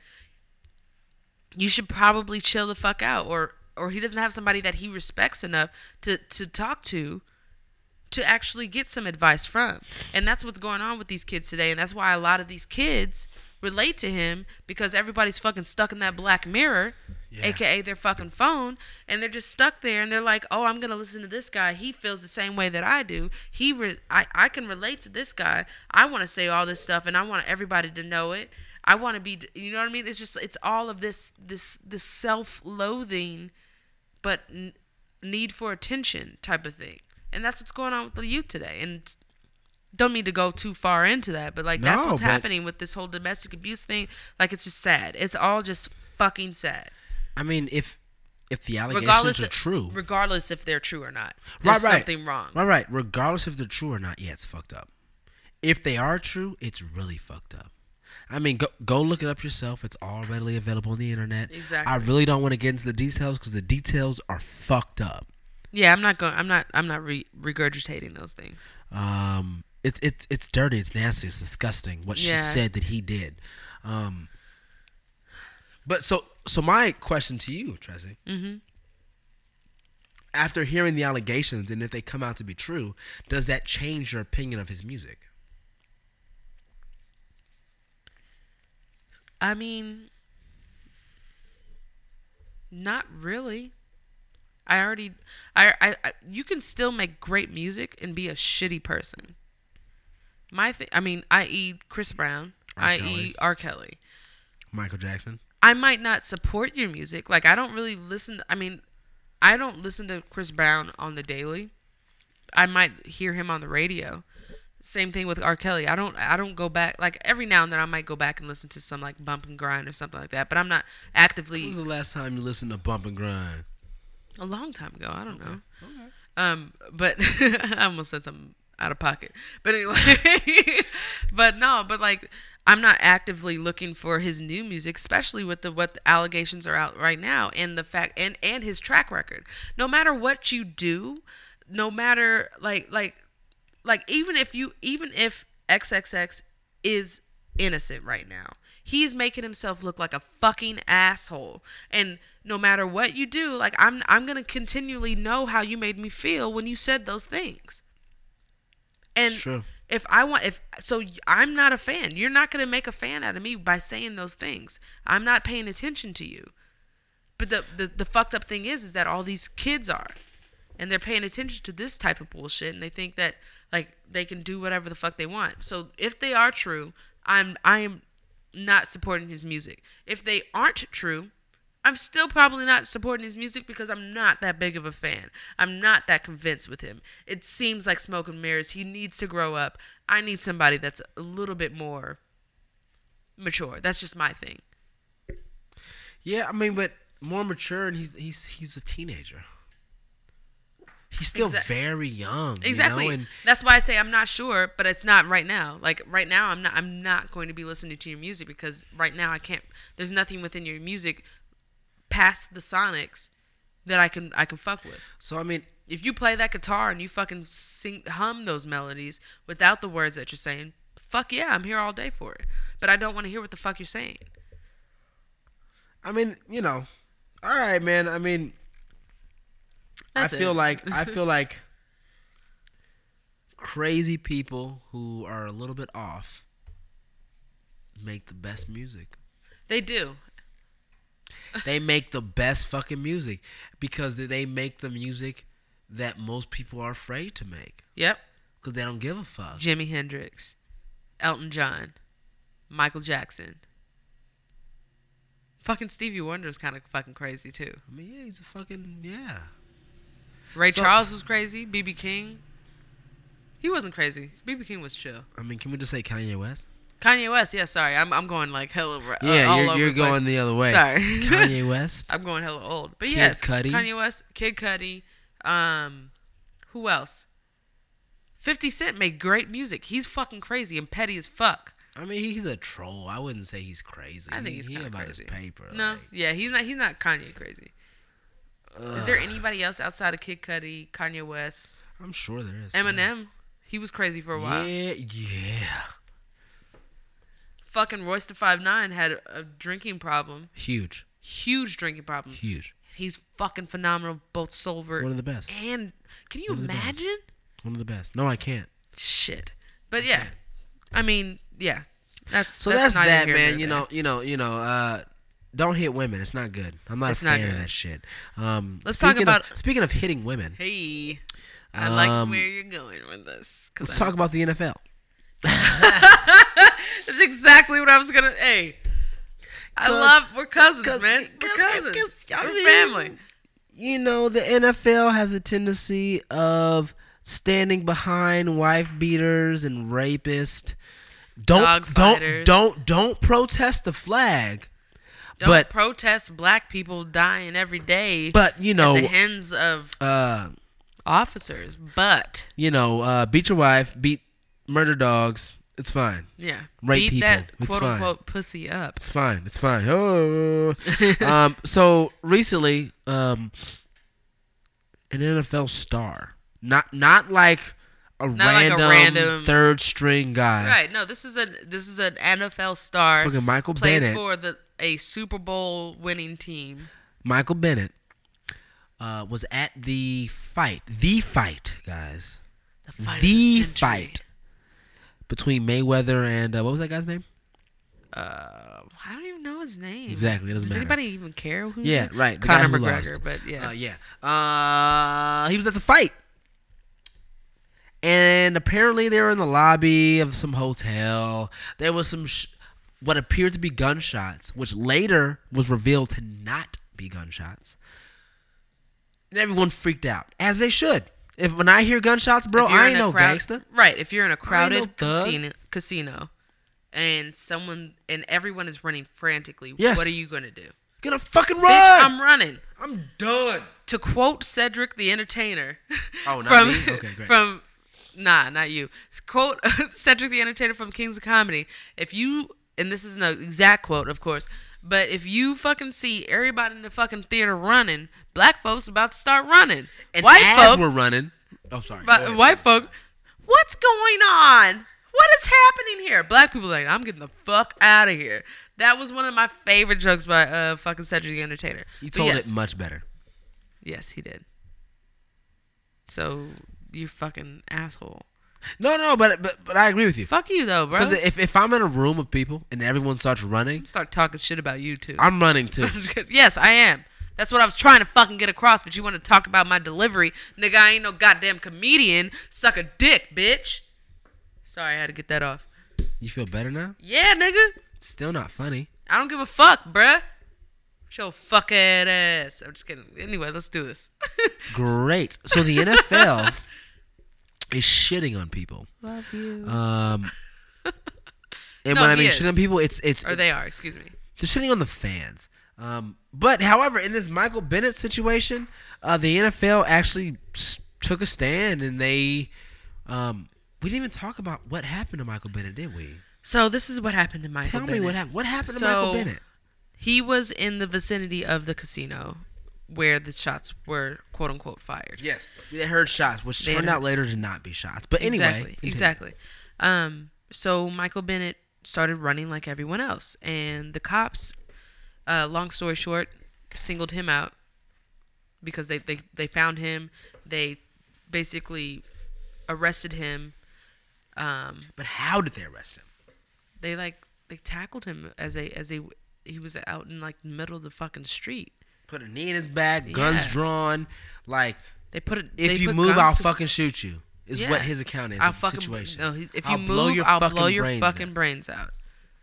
you should probably chill the fuck out. Or, or he doesn't have somebody that he respects enough to, to talk to to actually get some advice from. And that's what's going on with these kids today. And that's why a lot of these kids relate to him because everybody's fucking stuck in that black mirror, Yeah. aka their fucking phone, and they're just stuck there and they're like, "Oh, I'm going to listen to this guy. He feels the same way that I do. He re- I I can relate to this guy. I want to say all this stuff and I want everybody to know it. I want to be you know what I mean? It's just it's all of this this this self-loathing but n- need for attention type of thing. And that's what's going on with the youth today. And don't mean to go too far into that, but like that's what's happening with this whole domestic abuse thing. Like it's just sad. It's all just fucking sad. I mean, if if the allegations Regardless are of, true, regardless if they're true or not. right, There's right, something wrong. Right, right. Regardless if they're true or not, yeah, it's fucked up. If they are true, it's really fucked up. I mean, go go look it up yourself. It's all readily available on the internet. Exactly. I really don't want to get into the details because the details are fucked up. Yeah, I'm not going I'm not I'm not re- regurgitating those things. Um, it's it's it's dirty. It's nasty. It's disgusting. What she said that he did. Um, but so so my question to you, Tracy. Mm-hmm. After hearing the allegations and if they come out to be true, does that change your opinion of his music? I mean not really. I already I, I I you can still make great music and be a shitty person. My thing I mean, i.e. Chris Brown, i.e. R. Kelly. Michael Jackson. I might not support your music. Like I don't really listen. I mean, I don't listen to Chris Brown on the daily. I might hear him on the radio. Same thing with R. Kelly. I don't. I don't go back. Like every now and then, I might go back and listen to some like Bump and Grind or something like that. But I'm not When actively. was the last time you listened to Bump and Grind? A long time ago. I don't know. Okay. Um, but I almost said something out of pocket. But anyway, but no, but like I'm not actively looking for his new music, especially with the what the allegations are out right now and the fact and and his track record. No matter what you do, no matter like like like even if you even if XXX is innocent right now. He's making himself look like a fucking asshole. And no matter what you do, like I'm I'm going to continually know how you made me feel when you said those things. And true. if I want if so I'm not a fan. You're not going to make a fan out of me by saying those things. I'm not paying attention to you. But the, the the fucked up thing is is that all these kids are and they're paying attention to this type of bullshit and they think that like they can do whatever the fuck they want. So if they are true, I'm I am not supporting his music. If they aren't true, I'm still probably not supporting his music because I'm not that big of a fan. I'm not that convinced with him. It seems like smoke and mirrors. He needs to grow up. I need somebody that's a little bit more mature. That's just my thing. Yeah, I mean, but more mature, and he's he's he's a teenager. He's still very young. Exactly. You know? And That's why I say I'm not sure, but it's not right now. Like right now, I'm not. I'm not going to be listening to your music because right now I can't. There's nothing within your music past the Sonics that I can I can fuck with. so I mean, If you play that guitar and you fucking sing hum those melodies without the words that you're saying, fuck yeah, I'm here all day for it. But I don't want to hear what the fuck you're saying. I mean, you know, all right, man. I mean, That's I feel it. like I feel like crazy people who are a little bit off make the best music. They do. they make the best fucking music because they make the music that most people are afraid to make Yep. because they don't give a fuck. Jimi Hendrix, Elton John, Michael Jackson. Fucking Stevie Wonder is kind of fucking crazy too. I mean, yeah, he's a fucking yeah. Ray So- Charles was crazy. BB King. He wasn't crazy. BB King was chill. I mean, can we just say Kanye West? Kanye West, yeah, sorry, I'm I'm going like hella. Uh, Yeah, you're, you're place. going the other way. Sorry. Kanye West. I'm going hella old, but Kid yes, Cudi. Kanye West, Kid Cudi, um, who else? Fifty Cent made great music. He's fucking crazy and petty as fuck. I mean, he's a troll. I wouldn't say he's crazy. I think he's he of about crazy. his paper. No, like, yeah, he's not. He's not Kanye crazy. Is there anybody else outside of Kid Cudi, Kanye West, I'm sure there is. yeah. Eminem? He was crazy for a while. Yeah, yeah. Fucking Royce the Five Nine had a drinking problem, Huge, huge drinking problem. huge. He's fucking phenomenal, both sober One of the best. and can you One imagine? One of the best. No, I can't. Shit. But yeah, I mean, yeah. That's So that's, neither that, man. You know, you know, you know. Uh, don't hit women. It's not good. I'm not It's a not fan of that shit. Um, Let's talk about- Of, speaking of hitting women, Hey, I like Um, where you're going with this. let's I- talk about the NFL. That's exactly what I was gonna. Hey, I love. We're cousins, 'cause- man. We're cousins. 'cause, I We're mean, family. You know, the NFL has a tendency of standing behind wife beaters and rapists. Don't don't don't don't protest the flag. Don't but- protest black people dying every day But you know, the hands of uh, officers. But you know, uh, beat your wife, beat murder dogs. It's fine. yeah, Rape beat people. that It's quote fine. unquote pussy up. It's fine. It's fine. Oh. um, so recently, um, an NFL star, not not like a, Not like a random, random- third string guy. Right. No, this is a this is an NFL star. Fucking Michael plays Bennett. for the a Super Bowl winning team. Michael Bennett uh, was at the fight, the fight, guys, The fight. the the fight between Mayweather and uh, what was that guy's name? Uh, I don't even know his name. Exactly, it doesn't Does matter. anybody even care who? Yeah, right. the Conor McGregor. lost. But yeah. Uh, yeah. Uh, he was at the fight. And apparently they were in the lobby of some hotel. There was some sh- what appeared to be gunshots, which later was revealed to not be gunshots. And everyone freaked out, as they should. If when I hear gunshots, bro, I ain't a no crowd- gangster. Right. If you're in a crowded no casino, casino, and someone and everyone is running frantically, Yes. what are you gonna do? Gonna fucking Bitch, run. I'm running. I'm done. To quote Cedric the Entertainer. Oh, not from, me? Okay, great. From nah, not you. Quote Cedric the Entertainer from Kings of Comedy. If you and this is an exact quote, of course, but if you fucking see everybody in the fucking theater running, black folks about to start running. And white as folk, we're running, oh sorry, but white folk, what's going on? What is happening here? Black people like, I'm getting the fuck out of here. That was one of my favorite jokes by uh fucking Cedric the Entertainer. You told yes, it much better. Yes, he did. So you fucking asshole. No, no, but but but I agree with you. Fuck you though, bro. Because if, if I'm in a room of people and everyone starts running, Start talking shit about you too. I'm running too. yes, I am. That's what I was trying to fucking get across, but you want to talk about my delivery. Nigga, I ain't no goddamn comedian. Suck a dick, bitch. Sorry, I had to get that off. You feel better now? Yeah, nigga. Still not funny. I don't give a fuck, bruh. Show fuck ass. I'm just kidding. Anyway, let's do this. Great. So the NFL is shitting on people. Love you. Um, and No, when I mean is. shitting on people, it's it's or they are, excuse me. they're shitting on the fans. Um, but however, in this Michael Bennett situation, uh, the NFL actually took a stand and they, um, we didn't even talk about what happened to Michael Bennett, did we? So this is what happened to Michael Tell me what happened. What happened to So- Michael Bennett? He was in the vicinity of the casino where the shots were quote unquote fired. Yes, they heard shots, which They turned had- out later to not be shots. But anyway, exactly, exactly. Um, so Michael Bennett started running like everyone else, and the cops, uh, long story short, singled him out because they they they found him. They basically arrested him. Um, But how did they arrest him? they like they tackled him as they as they he was out in like the middle of the fucking street. Put a knee in his back, guns Yeah. drawn. Like They put it. if you move, I'll to- fucking shoot you. Is Yeah. what his account is I'll the fucking, situation. No, if I'll you blow your I'll fucking blow your brains fucking out. brains out.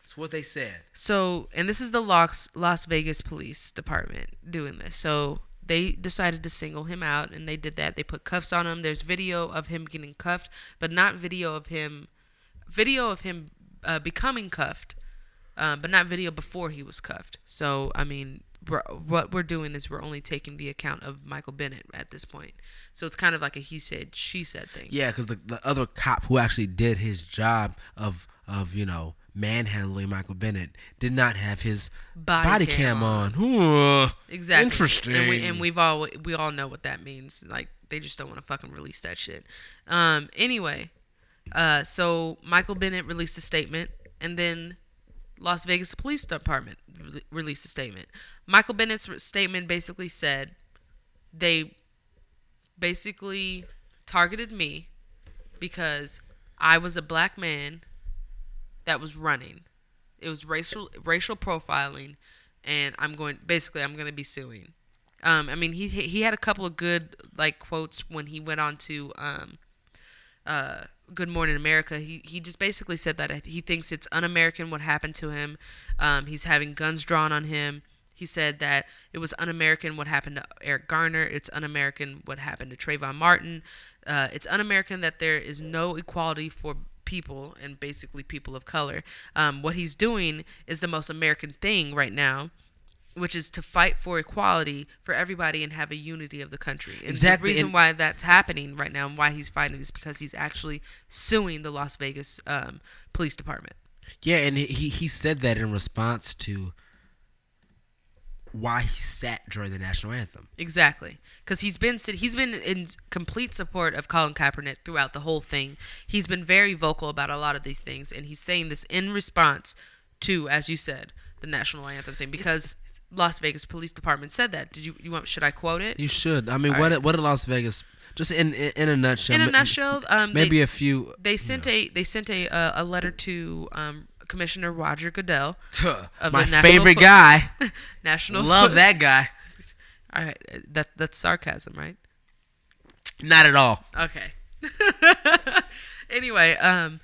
That's what they said. So, and this is the Las Las Vegas Police Department doing this. So they decided to single him out, and they did that. They put cuffs on him. There's video of him getting cuffed, but not video of him, video of him uh, becoming cuffed, uh, but not video before he was cuffed. So, I mean, we're, what we're doing is we're only taking the account of Michael Bennett at this point. So it's kind of like a he said, she said thing. Yeah, because the, the other cop who actually did his job of of you know manhandling Michael Bennett did not have his Body body, cam cam, on. Ooh, Exactly. Interesting. And, we, and we've all we all know what that means. Like they just don't want to fucking release that shit. Um. Anyway, uh. So Michael Bennett released a statement, and then Las Vegas Police Department re- released a statement. Michael Bennett's statement basically said they basically targeted me because I was a black man that was running. It was racial racial profiling, and I'm going basically I'm going to be suing. Um, I mean he he had a couple of good like quotes when he went on to um, uh, Good Morning America. He he just basically said that he thinks it's un-American what happened to him. Um, he's having guns drawn on him. He said that it was un-American what happened to Eric Garner. It's un-American what happened to Trayvon Martin. Uh, it's un-American that there is no equality for people and basically people of color. Um, what he's doing is the most American thing right now, which is to fight for equality for everybody and have a unity of the country. And Exactly, The reason and- why that's happening right now and why he's fighting is because he's actually suing the Las Vegas um, Police Department. Yeah, and he he he said that in response to why he sat during the national anthem. Exactly, because he's been he's been in complete support of Colin Kaepernick throughout the whole thing. He's been very vocal about a lot of these things, and he's saying this in response to, as you said, the national anthem thing. Because Las Vegas Police Department said that. Did you you want? Should I quote it? You should. I mean, All what right. what did Las Vegas? Just in in, in a nutshell. in a nutshell, um, maybe they, a few. they sent a they sent a uh, a letter to um, Commissioner Roger Goodell, of my favorite Fo- guy. National. Love that guy. All right, uh, that that's sarcasm, right? Not at all. Okay. anyway, um,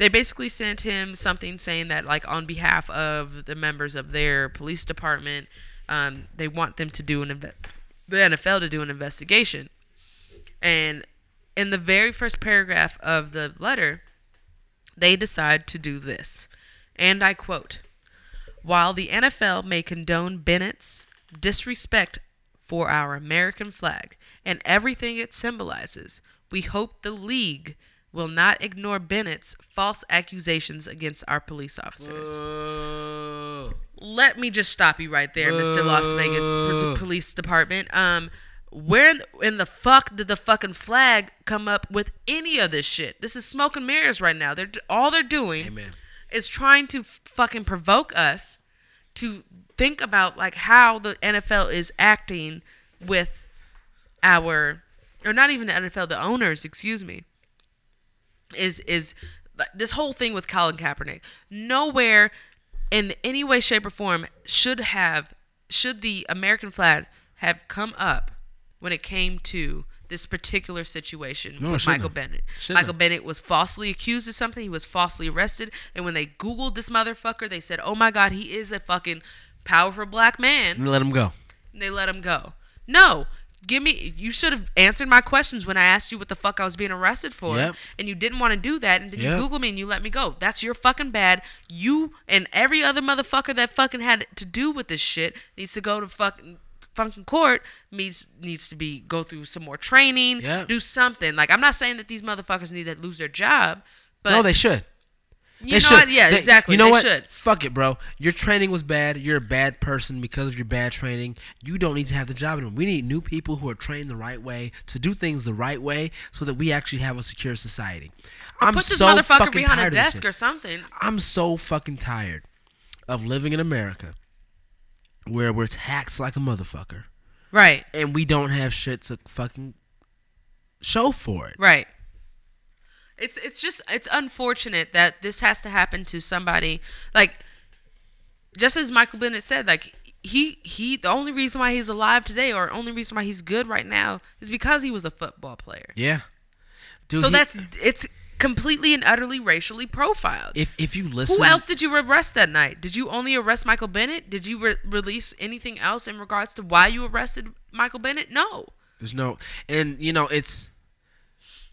they basically sent him something saying that, like, on behalf of the members of their police department, um, they want them to do an inve- the NFL to do an investigation. And in the very first paragraph of the letter, they decide to do this. And I quote While the NFL may condone Bennett's disrespect for our American flag and everything it symbolizes, we hope the league will not ignore Bennett's false accusations against our police officers. Let me just stop you right there, Mr. Las Vegas Police Department. Um, where in, in the fuck did the fucking flag come up with any of this shit? This is smoke and mirrors right now. They're all they're doing Amen. is trying to fucking provoke us to think about like how the NFL is acting with our or not even the NFL, the owners, excuse me, is is this whole thing with Colin Kaepernick. Nowhere in any way, shape, or form should have should the American flag have come up when it came to this particular situation No, with Michael have. Bennett. Shouldn't Michael have. Bennett was falsely accused of something. He was falsely arrested, and when they Googled this motherfucker, they said, "Oh my God, he is a fucking powerful black man." Let him go. and they let him go. No, give me. You should have answered my questions when I asked you what the fuck I was being arrested for, Yep. and you didn't want to do that, and then Yep. you Google me and you let me go. That's your fucking bad. You and every other motherfucker that fucking had to do with this shit needs to go to fucking fucking court needs needs to be go through some more training Yep. do something like i'm not saying that these motherfuckers need to lose their job but no, they should. You They know should. what yeah They- exactly You know they what? should Fuck it, bro. Your training was bad. You're a bad person because of your bad training. You don't need to have the job anymore. We need new people who are trained the right way to do things the right way, so that we actually have a secure society. I'm put this so motherfucker fucking behind a tired this desk or something I'm so fucking tired of living in America where we're taxed like a motherfucker right and we don't have shit to fucking show for it. Right. It's it's just it's unfortunate that this has to happen to somebody like just as Michael Bennett said like he he the only reason why he's alive today or only reason why he's good right now is because he was a football player. Yeah. Dude, so he- that's it's completely and utterly racially profiled. if if you listen Who else did you arrest that night? Did you only arrest Michael Bennett? Did you re- release anything else in regards to why you arrested Michael Bennett? No. There's no, and you know, it's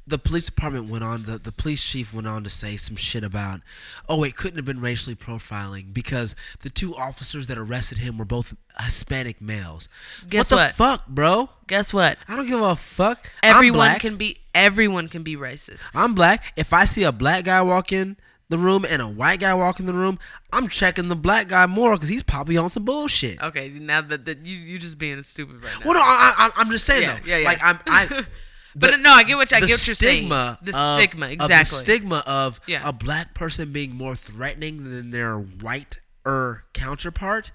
the police department went on. The the police chief went on to say some shit about, oh, it couldn't have been racially profiling because the two officers that arrested him were both Hispanic males. Guess what the what? fuck, bro? Guess what? I don't give a fuck. Everyone can be everyone can be racist. I'm black. If I see a black guy walk in the room and a white guy walk in the room, I'm checking the black guy more because he's probably on some bullshit. Okay, now that, that you you just being stupid right now. Well, no, I, I, I'm just saying Yeah, though. yeah, yeah. Like I'm, I. But the- no, I get what I get what you're saying. stigma The of- stigma, of exactly. the stigma of Yeah. a black person being more threatening than their white er counterpart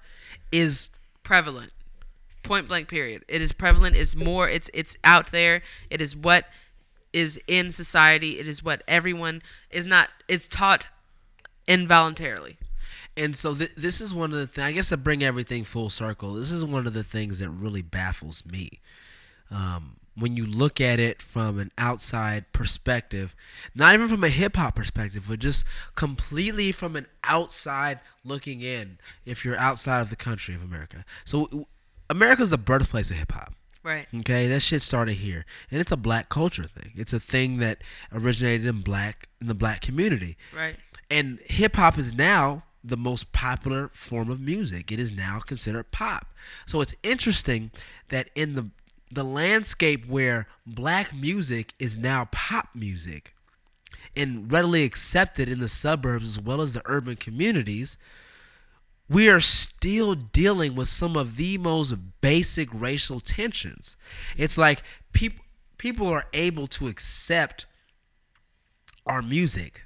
is prevalent. Point blank. Period. It is prevalent. It's more. It's it's out there. It is what is in society. It is what everyone is not is taught involuntarily. And so th- this is one of the things. I guess to bring everything full circle, this is one of the things that really baffles me. Um, when you look at it from an outside perspective, not even from a hip hop perspective, but just completely from an outside looking in. If you're outside of the country of America, so America's the birthplace of hip hop. Right. Okay, that shit started here, and it's a black culture thing. It's a thing that originated in black in the black community. Right. And hip hop is now the most popular form of music. It is now considered pop. So it's interesting that in the the landscape where black music is now pop music and readily accepted in the suburbs as well as the urban communities, we are still dealing with some of the most basic racial tensions. It's like people people are able to accept our music,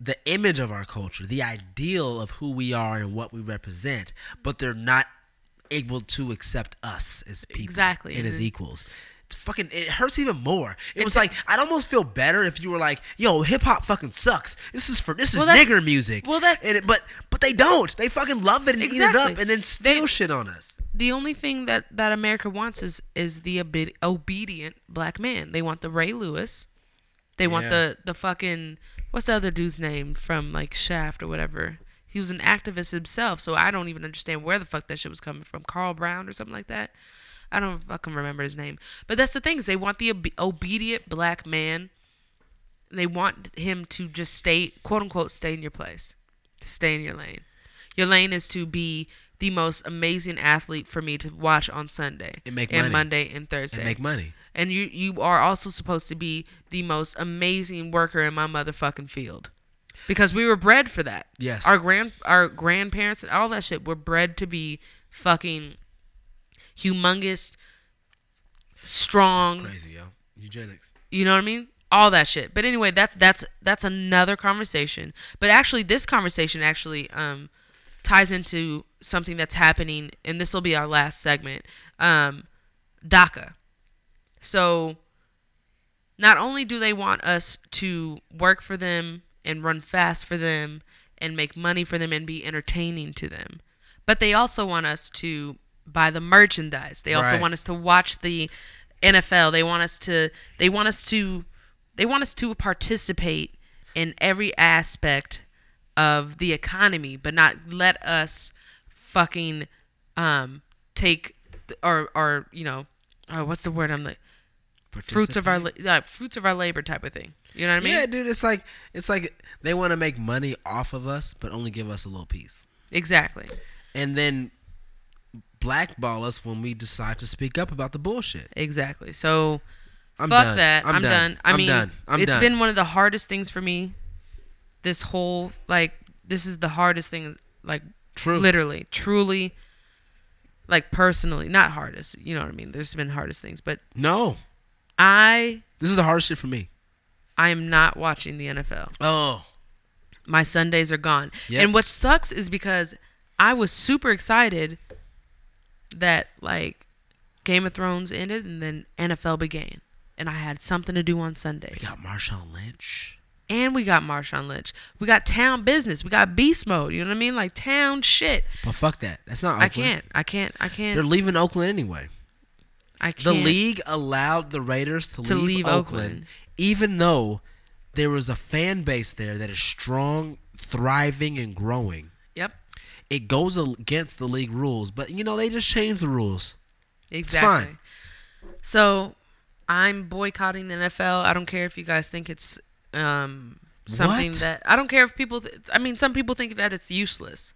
the image of our culture, the ideal of who we are and what we represent, but they're not able to accept us as people Exactly. and as Mhm. equals. It's fucking it hurts even more. It was like I'd almost feel better if you were like, "Yo, hip hop fucking sucks. This is for this is Well, nigger music." well, that- and it, but but they don't. They fucking love it and eat it up and then steal They- shit on us. the only thing that that America wants is is the obe- obedient black man. They want the Ray Lewis. They want the the fucking what's the other dude's name from like Shaft or whatever. He was an activist himself, so I don't even understand where the fuck that shit was coming from. Carl Brown or something like that. I don't fucking remember his name. But that's the thing is they want the obe- obedient black man. They want him to just stay, quote unquote, stay in your place, to stay in your lane. Your lane is to be the most amazing athlete for me to watch on Sunday And make and money. Monday and Thursday. And make money. And you you are also supposed to be the most amazing worker in my motherfucking field. Because we were bred for that. Yes. Our grand our grandparents and all that shit were bred to be fucking humongous strong Crazy, yo. Eugenics. you know what I mean? All that shit. But anyway, that that's that's another conversation. But actually this conversation actually um ties into something that's happening and this will be our last segment. Um DACA. So not only do they want us to work for them and run fast for them and make money for them and be entertaining to them, but they also want us to buy the merchandise. They also Right. want us to watch the NFL. They want us to they want us to they want us to participate in every aspect of the economy, but not let us fucking um take or or you know, uh, what's the word I'm like fruits of our uh, fruits of our labor type of thing. You know what I mean? yeah, dude. It's like it's like they want to make money off of us, but only give us a little piece, Exactly. and then blackball us when we decide to speak up about the bullshit. Exactly. So I'm fuck done. that. I'm, I'm done. done. I I'm mean, done. I'm it's done. been one of the hardest things for me. This whole like this is the hardest thing like True. literally, truly like personally, not hardest, you know what I mean? There's been hardest things, but No, I this is the hardest shit for me. I am not watching the NFL. Oh, My Sundays are gone. Yep. And what sucks is because I was super excited that like Game of Thrones ended and then NFL began. And I had something to do on Sundays. we got Marshawn Lynch. and we got Marshawn Lynch. We got town business. We got beast mode. You know what I mean? Like town shit. But fuck that. That's not. I can't. I can't. I can't. They're leaving Oakland anyway. I can't. The league allowed the Raiders to, To leave, leave Oakland, Oakland. Even though there was a fan base there that is strong, thriving, and growing. Yep. It goes against the league rules, but you know they just changed the rules. Exactly. It's fine. So I'm boycotting the NFL. I don't care if you guys think it's um, something What? that I don't care if people. Th- I mean, some people think that it's useless.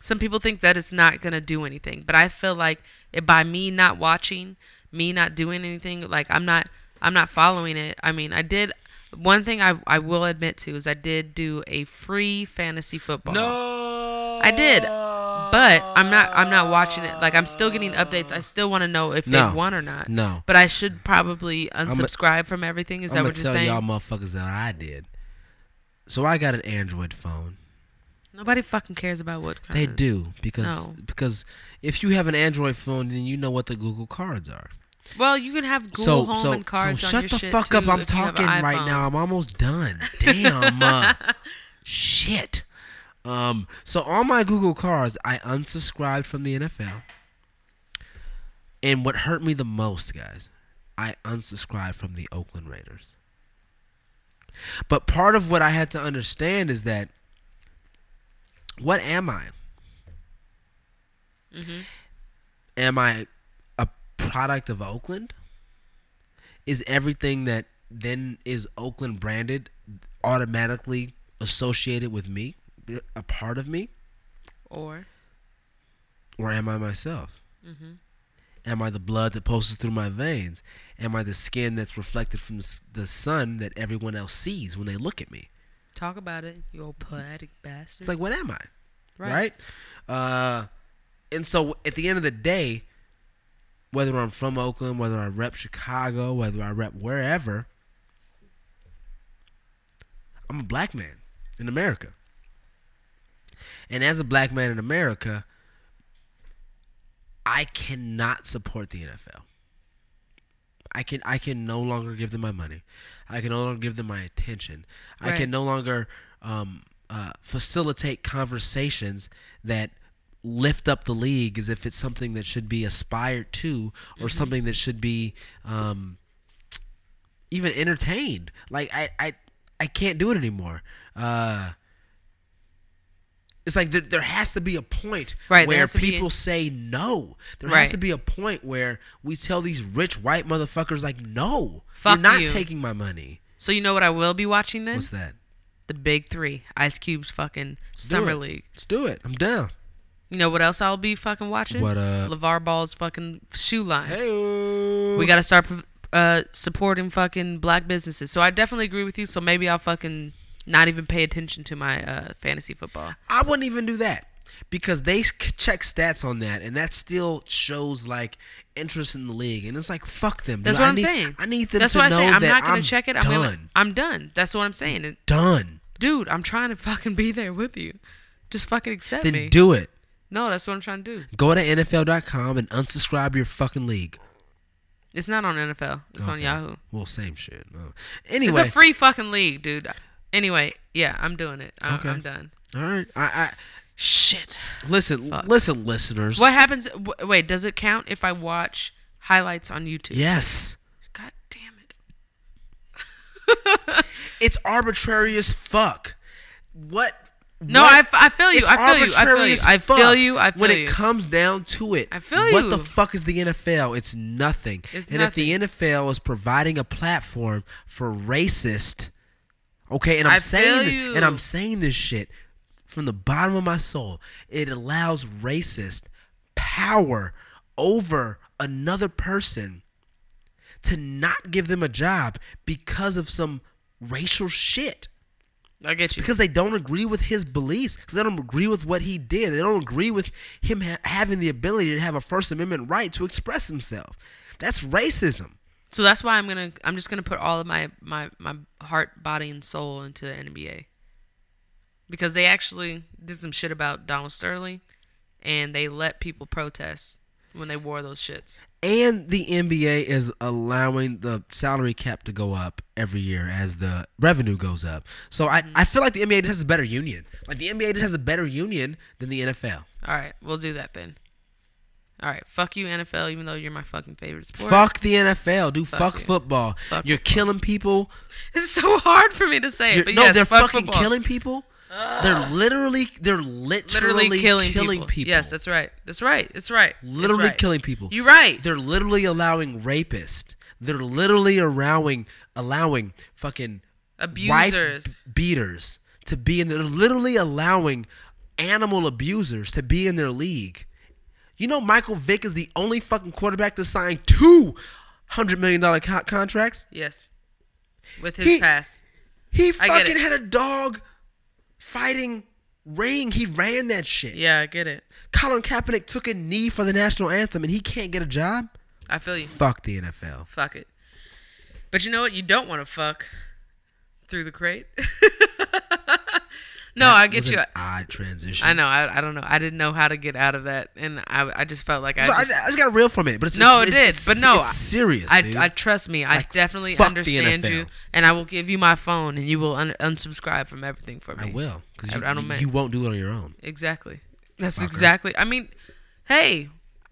Some people think that it's not gonna do anything. But I feel like it, by me not watching, me not doing anything, like I'm not, I'm not following it. I mean, I did. One thing I I will admit to is I did do a free fantasy football. No, I did, but I'm not. I'm not watching it. Like I'm still getting updates. I still want to know if No. they won or not. No. But I should probably unsubscribe from everything. Is I'm that what you're tell y'all motherfuckers that I did. So I got an Android phone. Nobody fucking cares about what kind. They do because No. because if you have an Android phone, then you know what the Google cards are. Well, you can have Google so Home so and cards so on shut your the shit, fuck up. too, I'm if you have an talking right now. I'm almost done. Damn. uh, shit. Um. So on my Google cards, I unsubscribed from the NFL. And what hurt me the most, guys, I unsubscribed from the Oakland Raiders. But part of what I had to understand is that what am I? Mm-hmm. Am I product of Oakland? Is everything that then is Oakland branded automatically associated with me, a part of me, Or or am I myself? Am I the blood that pulses through my veins? Am I the skin that's reflected from the the sun that everyone else sees when they look at me? talk about it, you old poetic bastard. It's like, what am I? Right. right? Uh, and so at the end of the day, whether I'm from Oakland, whether I rep Chicago, whether I rep wherever, I'm a black man in America. And as a black man in America, I cannot support the NFL. I can I can no longer give them my money. I can no longer give them my attention. I can no longer um, uh, facilitate conversations that lift up the league as if it's something that should be aspired to or something that should be um, even entertained. Like I I I can't do it anymore. Uh, it's like th- there has to be a point Right, where to be- people say no. There has to be a point where we tell these rich white motherfuckers like, no, Fuck you're not you. taking my money. so you know what I will be watching then? What's that? The Big Three, Ice Cube's fucking Let's Summer. League. Let's do it. I'm down. You know what else I'll be fucking watching? What, uh? LaVar Ball's fucking shoe line. Hey, We got to start uh, supporting fucking black businesses. So I definitely agree with you. So maybe I'll fucking not even pay attention to my uh, fantasy football. I wouldn't even do that because they check stats on that, and that still shows like interest in the league, and it's like fuck them. That's what I I'm need- saying. I need them That's to what I know say. I'm not gonna I'm check it. I'm done. gonna. I'm done. That's what I'm saying. And, done. dude, I'm trying to fucking be there with you. Just fucking accept Then me. Then do it. No, that's what I'm trying to do. Go to NFL.com and unsubscribe your fucking league. It's not on NFL. It's on Yahoo. Well, same shit. No. It's a free fucking league, dude. Anyway, yeah, I'm doing it. I'm, Okay. I'm done. all right. I, I Shit. listen, Fuck. listen, listeners. What happens? w- Wait, does it count if I watch highlights on YouTube? Yes, God damn it. it's arbitrary as fuck. What? No, what- I, f- I feel you. I feel you. I feel you. I feel you. I feel when you. it comes down to it, I feel What the fuck is the NFL? It's nothing. It's and if the NFL is providing a platform for racist, okay, and I'm I saying this, you. and I'm saying this shit from the bottom of my soul, it allows racist power over another person to not give them a job because of some racial shit I get you. because they don't agree with his beliefs because they don't agree with what he did they don't agree with him ha- having the ability to have a first amendment right to express himself that's racism So that's why I'm gonna. I'm just gonna put all of my my my heart, body, and soul into the NBA. Because they actually did some shit about Donald Sterling, and they let people protest when they wore those shits. and the nba is allowing the salary cap to go up every year as the revenue goes up so I, mm-hmm. I feel like the nba just has a better union like the nba just has a better union than the nfl All right, we'll do that then. All right, fuck you NFL, even though you're my fucking favorite sport. fuck the nfl do Fuck fuck, it. football Fuck you're football. killing people It's so hard for me to say, You're- but no yes, they're fuck fucking football. killing people they're literally they're literally, literally killing, killing people. people. Yes, that's right. That's right. That's right. Literally right. killing people. You're right. They're literally allowing rapists. They're literally allowing allowing fucking Abusers. beaters to be in. They're literally allowing animal abusers to be in their league. You know, Michael Vick is the only fucking quarterback to sign two hundred million dollar co- contracts. Yes. With his He- past. He fucking had a dog fighting ring. He ran that shit. Yeah, I get it. Colin Kaepernick took a knee for the national anthem, and he can't get a job. I feel you. Fuck the NFL. Fuck it. But you know what? You don't want to fuck through the crate. No, That I get you. Odd transition. I know. I, I don't know. I didn't know how to get out of that, and I, I just felt like I So I, just, I just got a reel from it, but it's No, it's, it did, but no, it's serious. I, dude. I trust me. I Like, definitely understand you, and I will give you my phone, and you will un- unsubscribe from everything for me. I will because I- you, I don't you, you won't do it on your own. Exactly. That's Fucker. exactly. I mean, hey,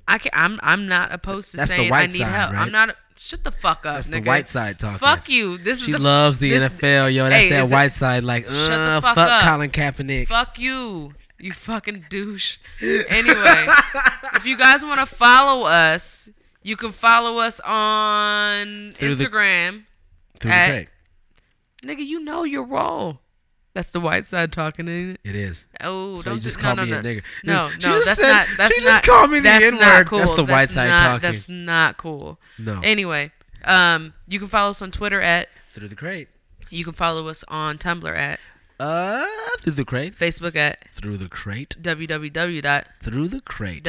I can. I'm I'm not opposed to That's the saying I need side, help. right? I'm not. Shut the fuck up. Nigga. That's the white side talking. Fuck you. This She is the loves the this- NFL, yo. That's Hey, that is it- white side. Like, Shut the uh, fuck fuck. Colin Kaepernick. Fuck you. You fucking douche. Anyway, if you guys want to follow us, you can follow us on Through the- Instagram. Through at- the crack. Nigga, you know your role. That's the white side talking, ain't it? It is. Oh, So don't you just called no, me no, a no. nigger. No, She no, just that's said- not. That's she not. just called me the that's N-word. not cool. That's the white side not, talking. That's not cool. No. Anyway, um, you can follow us on Twitter at. Through the crate. You can follow us on Tumblr at. Uh, through the crate. Facebook at Through the crate. www.com. Through the crate.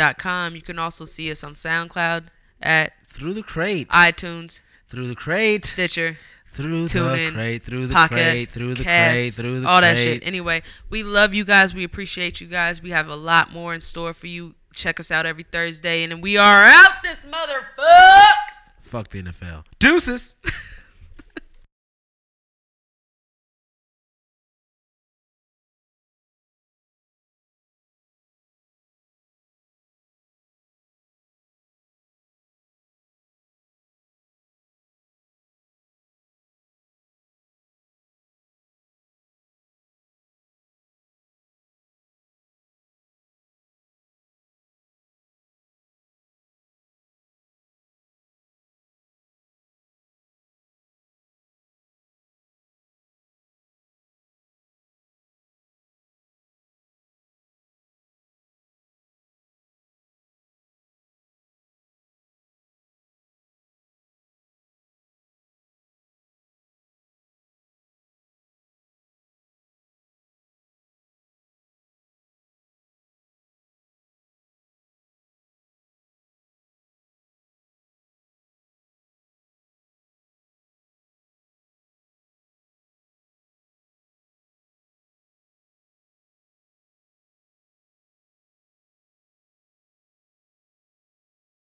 You can also see us on SoundCloud at Through the crate. iTunes, Through the crate. Stitcher, Through the TuneIn, crate. Through the Pocket, crate. Through the Cast, crate. Through the all crate. that shit. Anyway, we love you guys. We appreciate you guys. We have a lot more in store for you. Check us out every Thursday, and we are out this motherfucker. Fuck the NFL. Deuces.